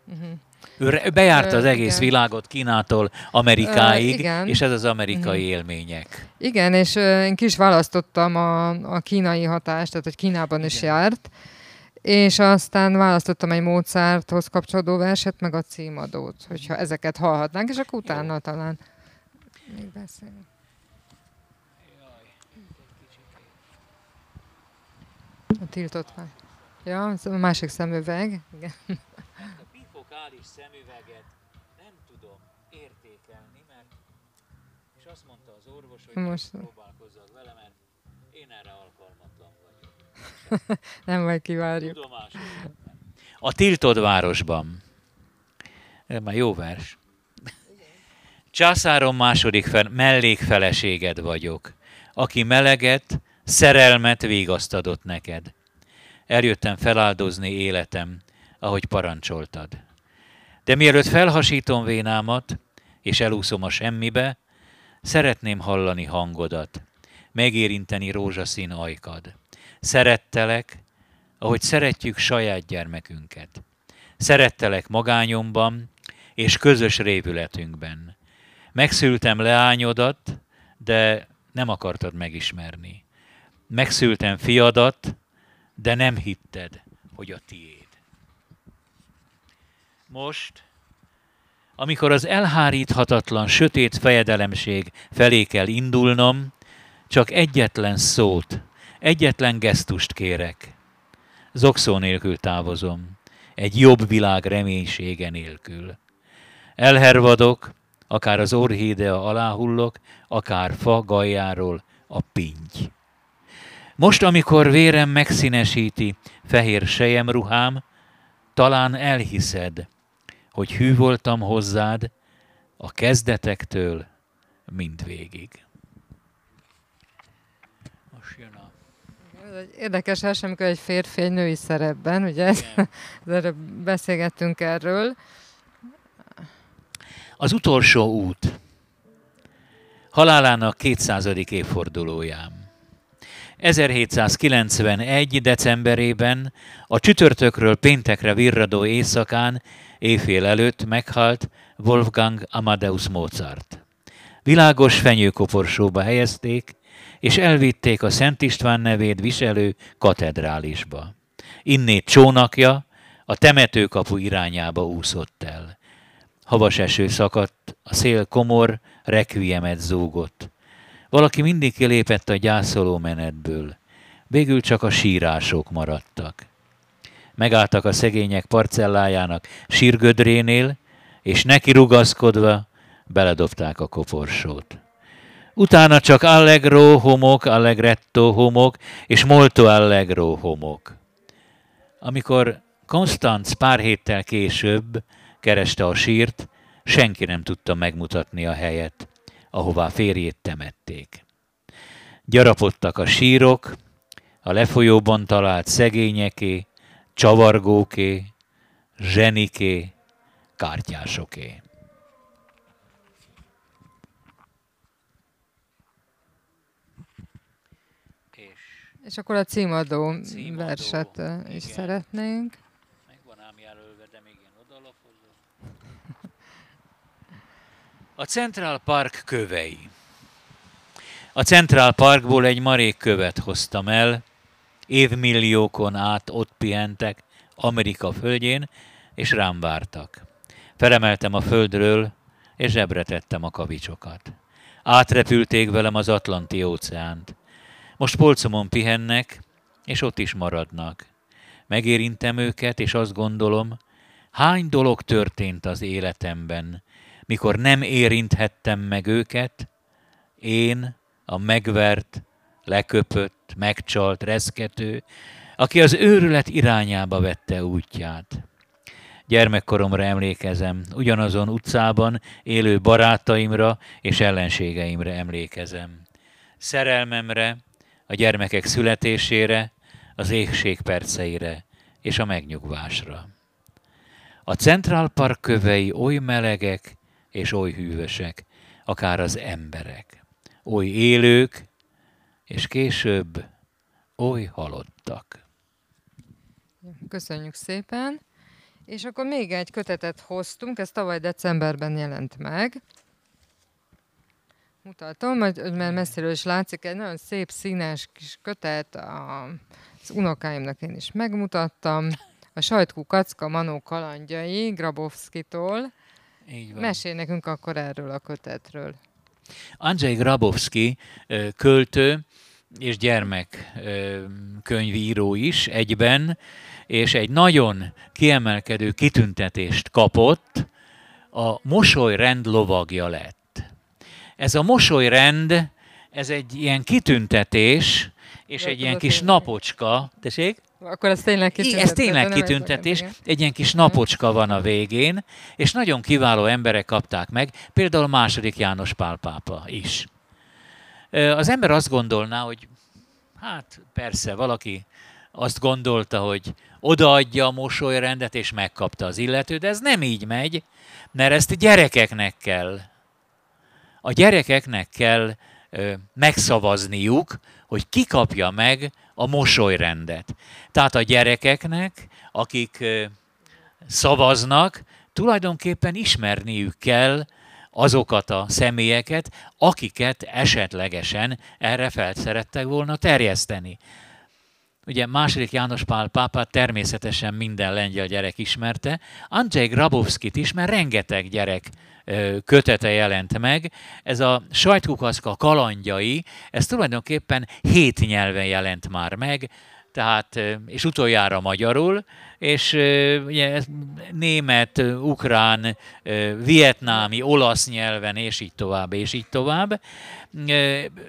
Uh-huh. Ő bejárta az egész igen. világot Kínától Amerikáig, igen. és ez az amerikai uh-huh. élmények. Igen, és én ki is választottam a, a kínai hatást, tehát hogy Kínában igen. is járt, és aztán választottam egy Mozarthoz kapcsolódó verset, meg a címadót, hogyha ezeket hallhatnánk, és akkor utána talán még beszélünk. A tiltott Ja, a másik szemüveg. Igen lokális szemüveget nem tudom értékelni, mert és azt mondta az orvos, hogy Most... próbálkozzak *laughs* nem vagy kivárjuk. A tiltott városban. Ez már jó vers. Császárom második fel, mellékfeleséged vagyok, aki meleget, szerelmet végasztadott neked. Eljöttem feláldozni életem, ahogy parancsoltad. De mielőtt felhasítom vénámat, és elúszom a semmibe, szeretném hallani hangodat, megérinteni rózsaszín ajkad. Szerettelek, ahogy szeretjük saját gyermekünket. Szerettelek magányomban és közös révületünkben. Megszültem leányodat, de nem akartad megismerni. Megszültem fiadat, de nem hitted, hogy a tiéd. Most, amikor az elháríthatatlan sötét fejedelemség felé kell indulnom, csak egyetlen szót, egyetlen gesztust kérek. Zokszó nélkül távozom, egy jobb világ reménysége nélkül. Elhervadok, akár az orhídea alá hullok, akár fa gajáról a pinty. Most, amikor vérem megszínesíti fehér sejemruhám, talán elhiszed, hogy hű voltam hozzád a kezdetektől mindvégig. Most jön a... Ez egy érdekes első, amikor egy férfi egy női szerepben, ugye? *laughs* Erről beszélgettünk erről. Az utolsó út halálának 200. évfordulóján. 1791. decemberében a csütörtökről péntekre virradó éjszakán éjfél előtt meghalt Wolfgang Amadeus Mozart. Világos fenyőkoporsóba helyezték, és elvitték a Szent István nevét viselő katedrálisba. Innét csónakja a temetőkapu irányába úszott el. Havas eső szakadt, a szél komor, rekviemet zúgott. Valaki mindig kilépett a gyászoló menetből. Végül csak a sírások maradtak. Megálltak a szegények parcellájának sírgödrénél, és neki rugaszkodva beledobták a koporsót. Utána csak allegro homok, allegretto homok, és molto allegro homok. Amikor Konstanz pár héttel később kereste a sírt, senki nem tudta megmutatni a helyet, ahová férjét temették. Gyarapodtak a sírok, a lefolyóban talált szegényeké, csavargóké, zseniké, kártyásoké. És akkor a címadó, címadó verset igen. is szeretnénk. Megvan ám jelölve, de még én odalapozom. A Central Park kövei. A Central Parkból egy marék követ hoztam el, évmilliókon át ott pihentek Amerika földjén, és rám vártak. Felemeltem a földről, és zsebre tettem a kavicsokat. Átrepülték velem az Atlanti óceánt. Most polcomon pihennek, és ott is maradnak. Megérintem őket, és azt gondolom, hány dolog történt az életemben, mikor nem érinthettem meg őket, én, a megvert, leköpött, megcsalt, reszkető, aki az őrület irányába vette útját. Gyermekkoromra emlékezem, ugyanazon utcában élő barátaimra és ellenségeimre emlékezem. Szerelmemre, a gyermekek születésére, az égség perceire és a megnyugvásra. A Central Park kövei oly melegek és oly hűvösek, akár az emberek, oly élők, és később oly halottak. Köszönjük szépen! És akkor még egy kötetet hoztunk, ez tavaly decemberben jelent meg. Mutatom, hogy, hogy mert messziről is látszik, egy nagyon szép színes kis kötet, a, az unokáimnak én is megmutattam. A Sajtkú Kacka Manó kalandjai Grabowski-tól. Így van. Mesél nekünk akkor erről a kötetről. Andrzej Grabowski költő és gyermekkönyvíró is egyben, és egy nagyon kiemelkedő kitüntetést kapott, a mosolyrend lovagja lett. Ez a mosolyrend, ez egy ilyen kitüntetés, és egy ilyen kis napocska. Tessék? Akkor ez tényleg kitüntetés. Ez tényleg kitüntetés. Egy ilyen kis napocska van a végén, és nagyon kiváló emberek kapták meg, például második János Pál pápa is. Az ember azt gondolná, hogy hát persze, valaki azt gondolta, hogy odaadja a mosolyrendet, és megkapta az illető, de ez nem így megy, mert ezt gyerekeknek kell a gyerekeknek kell megszavazniuk, hogy ki kapja meg a mosolyrendet. Tehát a gyerekeknek, akik szavaznak, tulajdonképpen ismerniük kell azokat a személyeket, akiket esetlegesen erre felszerettek volna terjeszteni. Ugye második János Pál pápát természetesen minden lengyel gyerek ismerte, Andrzej Grabowskit is, mert rengeteg gyerek kötete jelent meg. Ez a sajtkukaszka kalandjai, ez tulajdonképpen hét nyelven jelent már meg, tehát, és utoljára magyarul, és ugye, német, ukrán, vietnámi, olasz nyelven, és így tovább, és így tovább.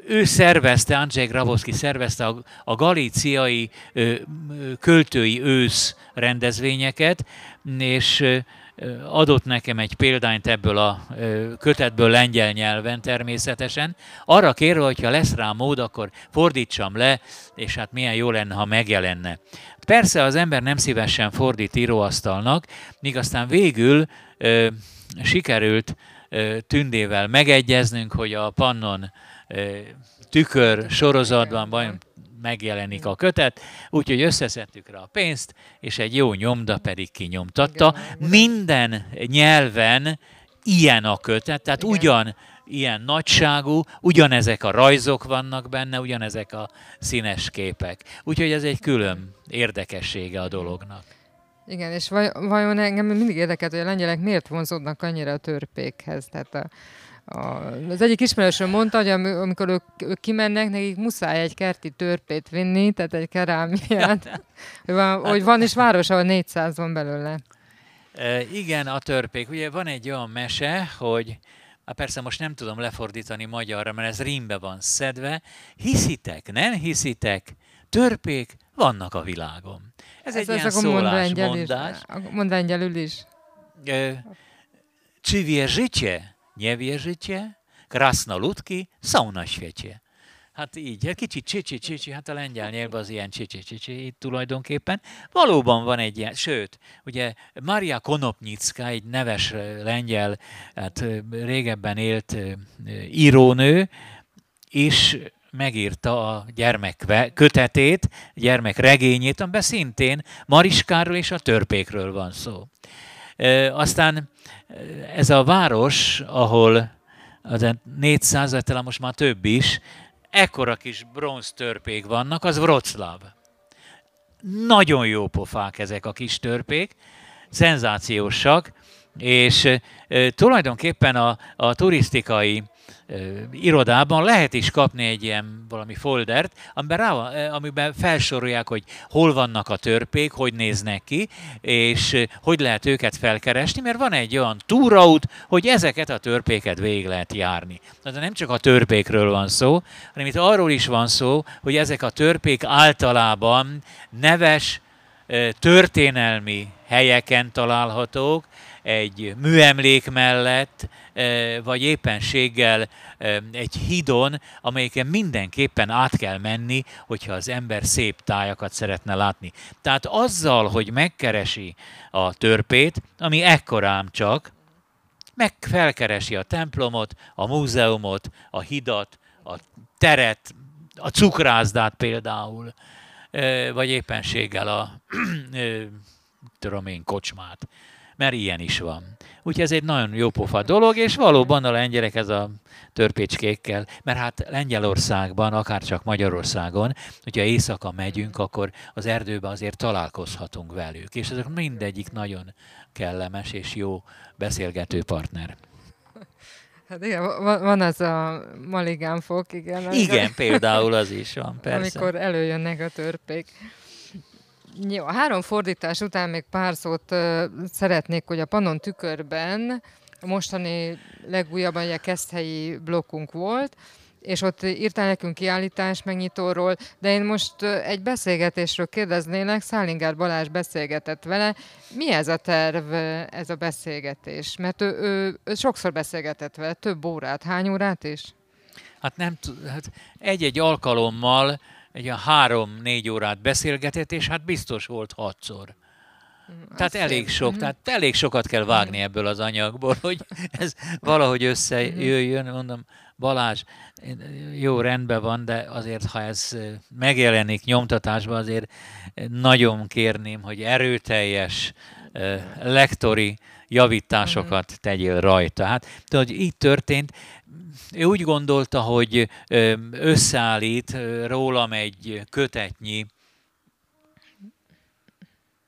Ő szervezte, Andrzej Grabowski szervezte a, a galíciai költői ősz rendezvényeket, és adott nekem egy példányt ebből a kötetből lengyel nyelven természetesen. Arra kérve, hogyha lesz rá mód, akkor fordítsam le, és hát milyen jó lenne, ha megjelenne. Persze az ember nem szívesen fordít íróasztalnak, míg aztán végül ö, sikerült ö, Tündével megegyeznünk, hogy a Pannon ö, tükör sorozatban, baj, megjelenik a kötet, úgyhogy összeszedtük rá a pénzt, és egy jó nyomda pedig kinyomtatta. Minden nyelven ilyen a kötet, tehát Igen. ugyan ilyen nagyságú, ugyanezek a rajzok vannak benne, ugyanezek a színes képek. Úgyhogy ez egy külön érdekessége a dolognak. Igen, és vaj, vajon engem mindig érdekelt, hogy a lengyelek miért vonzódnak annyira a törpékhez. Tehát a, az egyik ismerősöm mondta, hogy amikor ők, ők kimennek, nekik muszáj egy kerti törpét vinni, tehát egy kerámiát, *laughs* hogy, van, hogy van is város, ahol 400 van belőle. E, igen, a törpék. Ugye van egy olyan mese, hogy Hát persze most nem tudom lefordítani magyarra, mert ez rímbe van szedve. Hiszitek, nem hiszitek, törpék vannak a világon. Ez, ez egy ilyen szólásmondás. Mond lengyelül is. Czy wierzycie, nie wierzycie? Krasnoludki są na świecie. Hát így, hát kicsit csicsi, csicsi, hát a lengyel nyelvben az ilyen csicsi, csicsi itt tulajdonképpen. Valóban van egy ilyen, sőt, ugye Maria Konopnicka, egy neves lengyel, hát régebben élt írónő, és megírta a gyermek kötetét, gyermek regényét, amiben szintén Mariskáról és a törpékről van szó. Aztán ez a város, ahol az 400, talán most már több is, ekkora kis bronz törpék vannak, az Wroclaw. Nagyon jó pofák ezek a kis törpék, szenzációsak, és tulajdonképpen a, a turisztikai irodában lehet is kapni egy ilyen valami foldert, amiben, rá, amiben felsorolják, hogy hol vannak a törpék, hogy néznek ki, és hogy lehet őket felkeresni, mert van egy olyan túraut, hogy ezeket a törpéket végig lehet járni. Tehát nem csak a törpékről van szó, hanem itt arról is van szó, hogy ezek a törpék általában neves történelmi helyeken találhatók, egy műemlék mellett, vagy éppenséggel egy hídon, amelyiken mindenképpen át kell menni, hogyha az ember szép tájakat szeretne látni. Tehát azzal, hogy megkeresi a törpét, ami ekkorám csak, meg felkeresi a templomot, a múzeumot, a hidat, a teret, a cukrászdát például, vagy éppenséggel a *clears throat* tudom én, kocsmát mert ilyen is van. Úgyhogy ez egy nagyon jó pofa dolog, és valóban a lengyelek ez a törpécskékkel, mert hát Lengyelországban, akár csak Magyarországon, hogyha éjszaka megyünk, akkor az erdőben azért találkozhatunk velük, és ezek mindegyik nagyon kellemes és jó beszélgető partner. Hát igen, van az a maligánfok, igen. Igen, például az is van, *laughs* persze. Amikor előjönnek a törpék. Jó, a három fordítás után még pár szót uh, szeretnék, hogy a Pannon tükörben a mostani legújabb, ugye keszthelyi blokkunk volt, és ott írtál nekünk kiállítás megnyitóról, de én most egy beszélgetésről kérdeznélek, Szállingár Balázs beszélgetett vele. Mi ez a terv, ez a beszélgetés? Mert ő, ő, ő sokszor beszélgetett vele, több órát, hány órát is? Hát nem hát egy-egy alkalommal egy olyan három-négy órát beszélgetett, és hát biztos volt hatszor. Mm, tehát elég sok, mm-hmm. tehát elég sokat kell vágni ebből az anyagból, hogy ez valahogy összejöjjön, mondom, Balázs, jó rendben van, de azért, ha ez megjelenik nyomtatásban, azért nagyon kérném, hogy erőteljes lektori javításokat tegyél rajta. Hát tudod, így történt, ő úgy gondolta, hogy összeállít rólam egy kötetnyi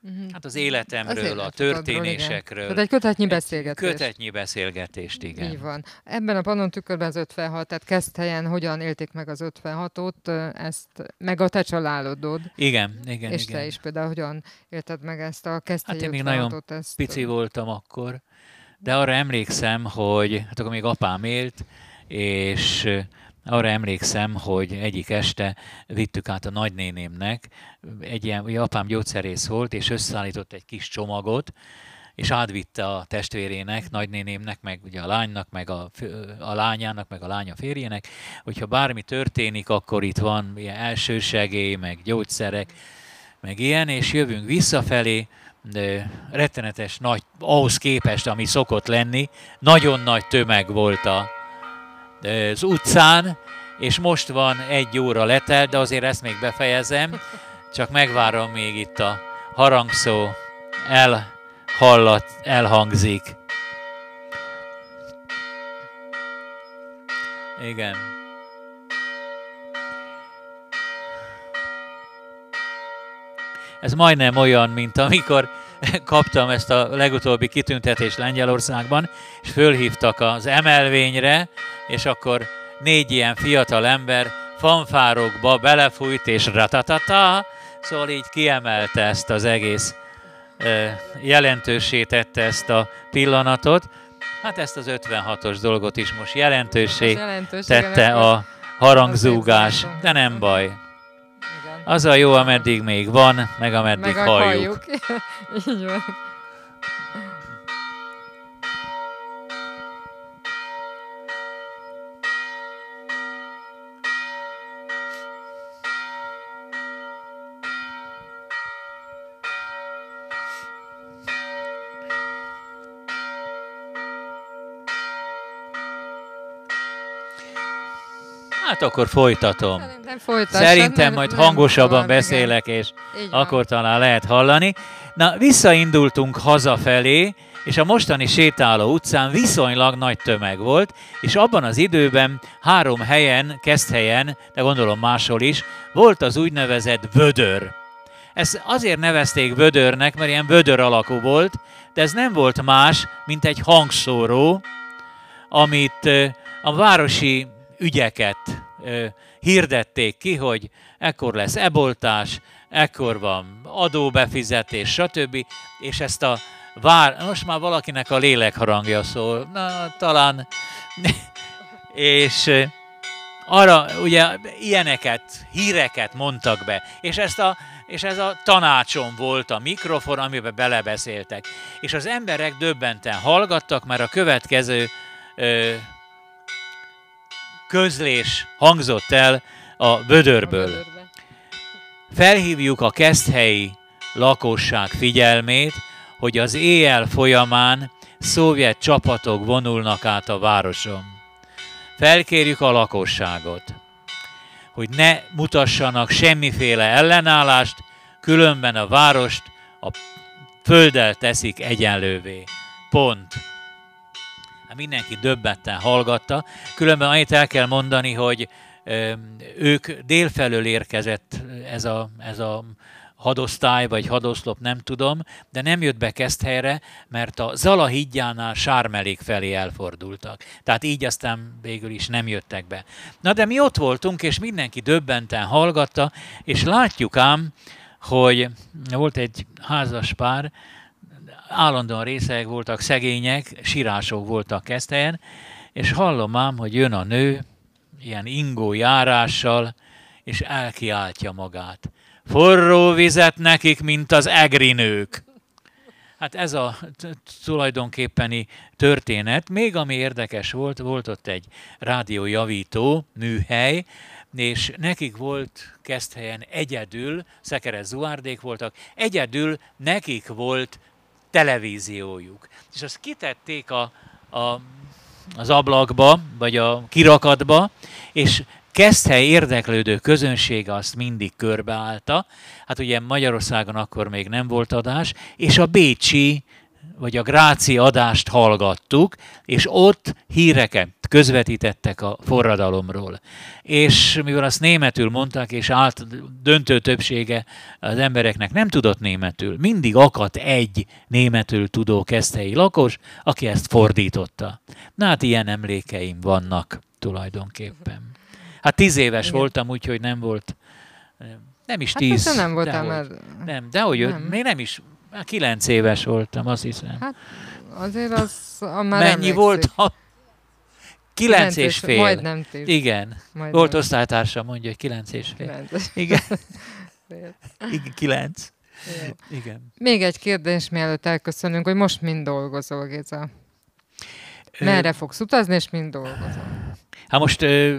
mhm. Hát az életemről, az a történésekről. Tehát egy kötetnyi beszélgetést. Kötetnyi beszélgetést, igen. Így van. Ebben a Pannon tükörben az 56, tehát helyen hogyan élték meg az 56-ot, ezt, meg a te családod. Igen, igen, És igen. te is például hogyan élted meg ezt a Keszthelyi Hát én még nagyon ezt... pici voltam akkor, de arra emlékszem, hogy hát akkor még apám élt, és arra emlékszem, hogy egyik este vittük át a nagynénémnek, egy ilyen, ugye apám gyógyszerész volt, és összeállított egy kis csomagot, és átvitte a testvérének, nagynénémnek, meg ugye a lánynak, meg a, a lányának, meg a lánya férjének, hogyha bármi történik, akkor itt van ilyen elsősegély, meg gyógyszerek, meg ilyen, és jövünk visszafelé, rettenetes nagy, ahhoz képest, ami szokott lenni, nagyon nagy tömeg volt a, az utcán, és most van egy óra letelt, de azért ezt még befejezem, csak megvárom még itt a harangszó elhallat, elhangzik. Igen. Ez majdnem olyan, mint amikor kaptam ezt a legutóbbi kitüntetést Lengyelországban, és fölhívtak az emelvényre, és akkor négy ilyen fiatal ember fanfárokba belefújt, és ratatata, szóval így kiemelte ezt az egész jelentősé tette ezt a pillanatot. Hát ezt az 56-os dolgot is most jelentősé tette a harangzúgás, de nem baj. Az a jó, ameddig még van, meg ameddig meg halljuk. halljuk. *laughs* Így van. Hát akkor folytatom. Szerintem, Szerintem majd hangosabban beszélek, és akkor talán lehet hallani. Na, visszaindultunk hazafelé, és a mostani sétáló utcán viszonylag nagy tömeg volt, és abban az időben három helyen, helyen, de gondolom máshol is, volt az úgynevezett vödör. Ezt azért nevezték vödörnek, mert ilyen vödör alakú volt, de ez nem volt más, mint egy hangszóró, amit a városi ügyeket hirdették ki, hogy ekkor lesz eboltás, ekkor van adóbefizetés, stb. És ezt a vár, most már valakinek a lélekharangja szól, na talán, *laughs* és arra ugye ilyeneket, híreket mondtak be, és ezt a és ez a tanácsom volt a mikrofon, amiben belebeszéltek. És az emberek döbbenten hallgattak, mert a következő ö, közlés hangzott el a vödörből. Felhívjuk a keszthelyi lakosság figyelmét, hogy az éjjel folyamán szovjet csapatok vonulnak át a városon. Felkérjük a lakosságot, hogy ne mutassanak semmiféle ellenállást, különben a várost a földdel teszik egyenlővé. Pont. Hát mindenki döbbetten hallgatta. Különben annyit el kell mondani, hogy ők délfelől érkezett ez a, ez a hadosztály vagy hadoszlop, nem tudom, de nem jött be helyre, mert a Zala hídjánál Sármelék felé elfordultak. Tehát így aztán végül is nem jöttek be. Na de mi ott voltunk, és mindenki döbbenten hallgatta, és látjuk ám, hogy volt egy házas pár, állandóan részek voltak, szegények, sírások voltak Keszthelyen, és hallom ám, hogy jön a nő, ilyen ingó járással, és elkiáltja magát. Forró vizet nekik, mint az egri nők. Hát ez a tulajdonképpeni történet. Még ami érdekes volt, volt ott egy rádiójavító műhely, és nekik volt Keszthelyen egyedül, Szekeres Zuárdék voltak, egyedül nekik volt televíziójuk. És azt kitették a, a, az ablakba, vagy a kirakatba, és Keszthely érdeklődő közönsége azt mindig körbeállta. Hát ugye Magyarországon akkor még nem volt adás, és a Bécsi vagy a Gráci adást hallgattuk, és ott híreket közvetítettek a forradalomról. És mivel azt németül mondták, és át döntő többsége az embereknek nem tudott németül, mindig akadt egy németül tudó keszthelyi lakos, aki ezt fordította. Na hát ilyen emlékeim vannak tulajdonképpen. Hát tíz éves Igen. voltam, úgyhogy nem volt, nem is hát tíz. Hát nem voltam, mert... Nem, de hogy nem. még nem is már kilenc éves voltam, azt hiszem. Hát azért az a már Mennyi emlékszik. volt a... Kilenc és fél. Majdnem tíz. Igen. Majdnem. Volt osztálytársam, mondja, hogy kilenc és fél. Kilenc. Igen. *laughs* Igen, kilenc. Igen. Még egy kérdés, mielőtt elköszönünk, hogy most mind dolgozol, Géza? Merre fogsz utazni, és mind dolgozol? Hát most ö,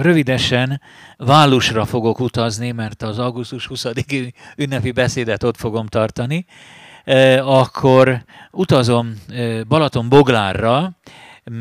rövidesen Válusra fogok utazni, mert az augusztus 20 ünnepi beszédet ott fogom tartani, akkor utazom Balaton Boglárra,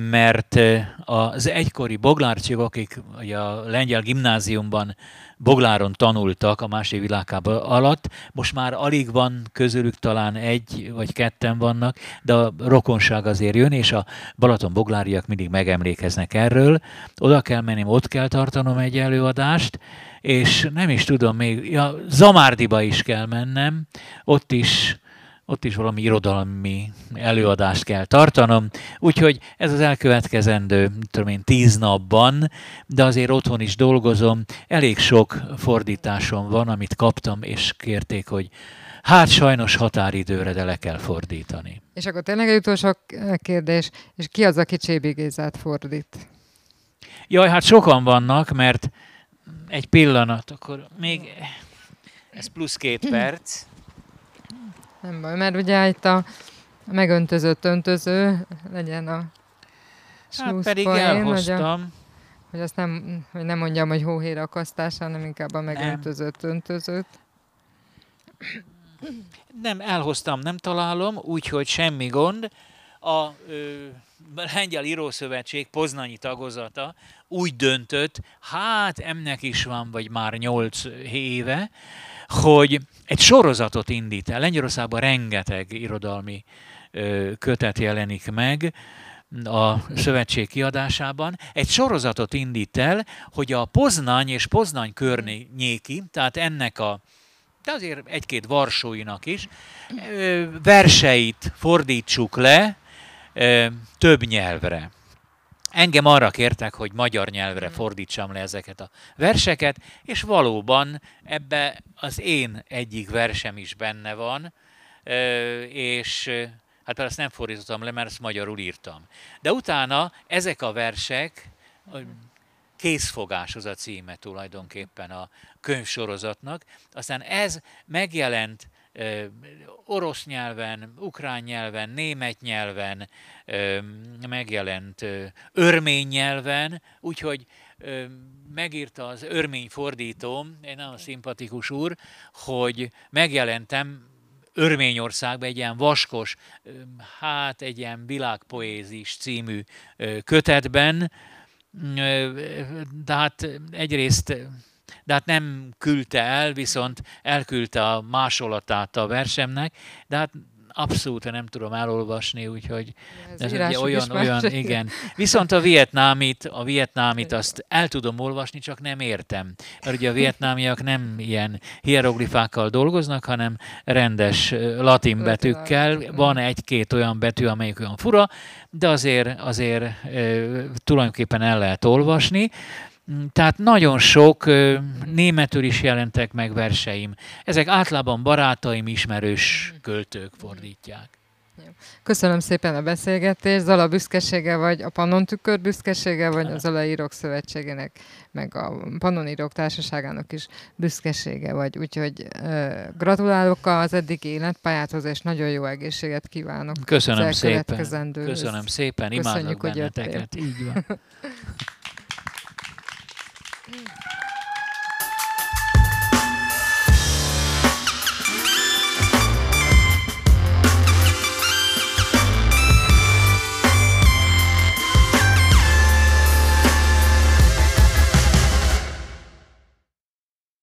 mert az egykori boglárcsik, akik a lengyel gimnáziumban Bogláron tanultak a második világháború alatt, most már alig van közülük, talán egy vagy ketten vannak, de a rokonság azért jön, és a Balaton bogláriak mindig megemlékeznek erről. Oda kell menni, ott kell tartanom egy előadást, és nem is tudom, még ja, Zamárdiba is kell mennem, ott is ott is valami irodalmi előadást kell tartanom, úgyhogy ez az elkövetkezendő, tudom én, tíz napban, de azért otthon is dolgozom, elég sok fordításom van, amit kaptam, és kérték, hogy hát sajnos határidőre, de le kell fordítani. És akkor tényleg egy utolsó kérdés, és ki az, aki Csébi Gézát fordít? Jaj, hát sokan vannak, mert egy pillanat, akkor még ez plusz két *clears throat* perc. Nem baj, mert ugye itt a megöntözött öntöző legyen a Hát pedig poén, elhoztam. Hogy, a, hogy azt nem, hogy nem mondjam, hogy hóhér akasztás, hanem inkább a megöntözött nem. öntözőt. Nem, elhoztam, nem találom, úgyhogy semmi gond. A ö, Lengyel Írószövetség poznanyi tagozata úgy döntött, hát ennek is van, vagy már nyolc éve, hogy egy sorozatot indít el. Lengyelországban rengeteg irodalmi kötet jelenik meg, a szövetség kiadásában egy sorozatot indít el, hogy a Poznany és Poznany környéki, tehát ennek a de azért egy-két varsóinak is, verseit fordítsuk le több nyelvre. Engem arra kértek, hogy magyar nyelvre hmm. fordítsam le ezeket a verseket, és valóban ebbe az én egyik versem is benne van, és hát ezt nem fordítottam le, mert ezt magyarul írtam. De utána ezek a versek, készfogás az a címe tulajdonképpen a könyvsorozatnak, aztán ez megjelent orosz nyelven, ukrán nyelven, német nyelven, megjelent örmény nyelven, úgyhogy megírta az örmény fordítóm, egy nagyon szimpatikus úr, hogy megjelentem Örményországban egy ilyen vaskos, hát egy ilyen világpoézis című kötetben, de hát egyrészt de hát nem küldte el, viszont elküldte a másolatát a versemnek, de hát abszolút nem tudom elolvasni, úgyhogy ez, ez ugye olyan, olyan, igen. Viszont a vietnámit, a vietnámit azt el tudom olvasni, csak nem értem. Mert ugye a vietnámiak nem ilyen hieroglifákkal dolgoznak, hanem rendes latin betűkkel. Van egy-két olyan betű, amelyik olyan fura, de azért, azért e, tulajdonképpen el lehet olvasni. Mm, tehát nagyon sok németül is jelentek meg verseim. Ezek általában barátaim, ismerős költők fordítják. Köszönöm szépen a beszélgetést. Zala büszkesége vagy a Pannon Tükör büszkesége, vagy az Zala Írók Szövetségének, meg a Pannon Írók Társaságának is büszkesége vagy. Úgyhogy uh, gratulálok az eddigi életpályáthoz, és nagyon jó egészséget kívánok. Köszönöm szépen. Köszönöm szépen. Imádlak Köszönjük, benneteket. Így van. *laughs*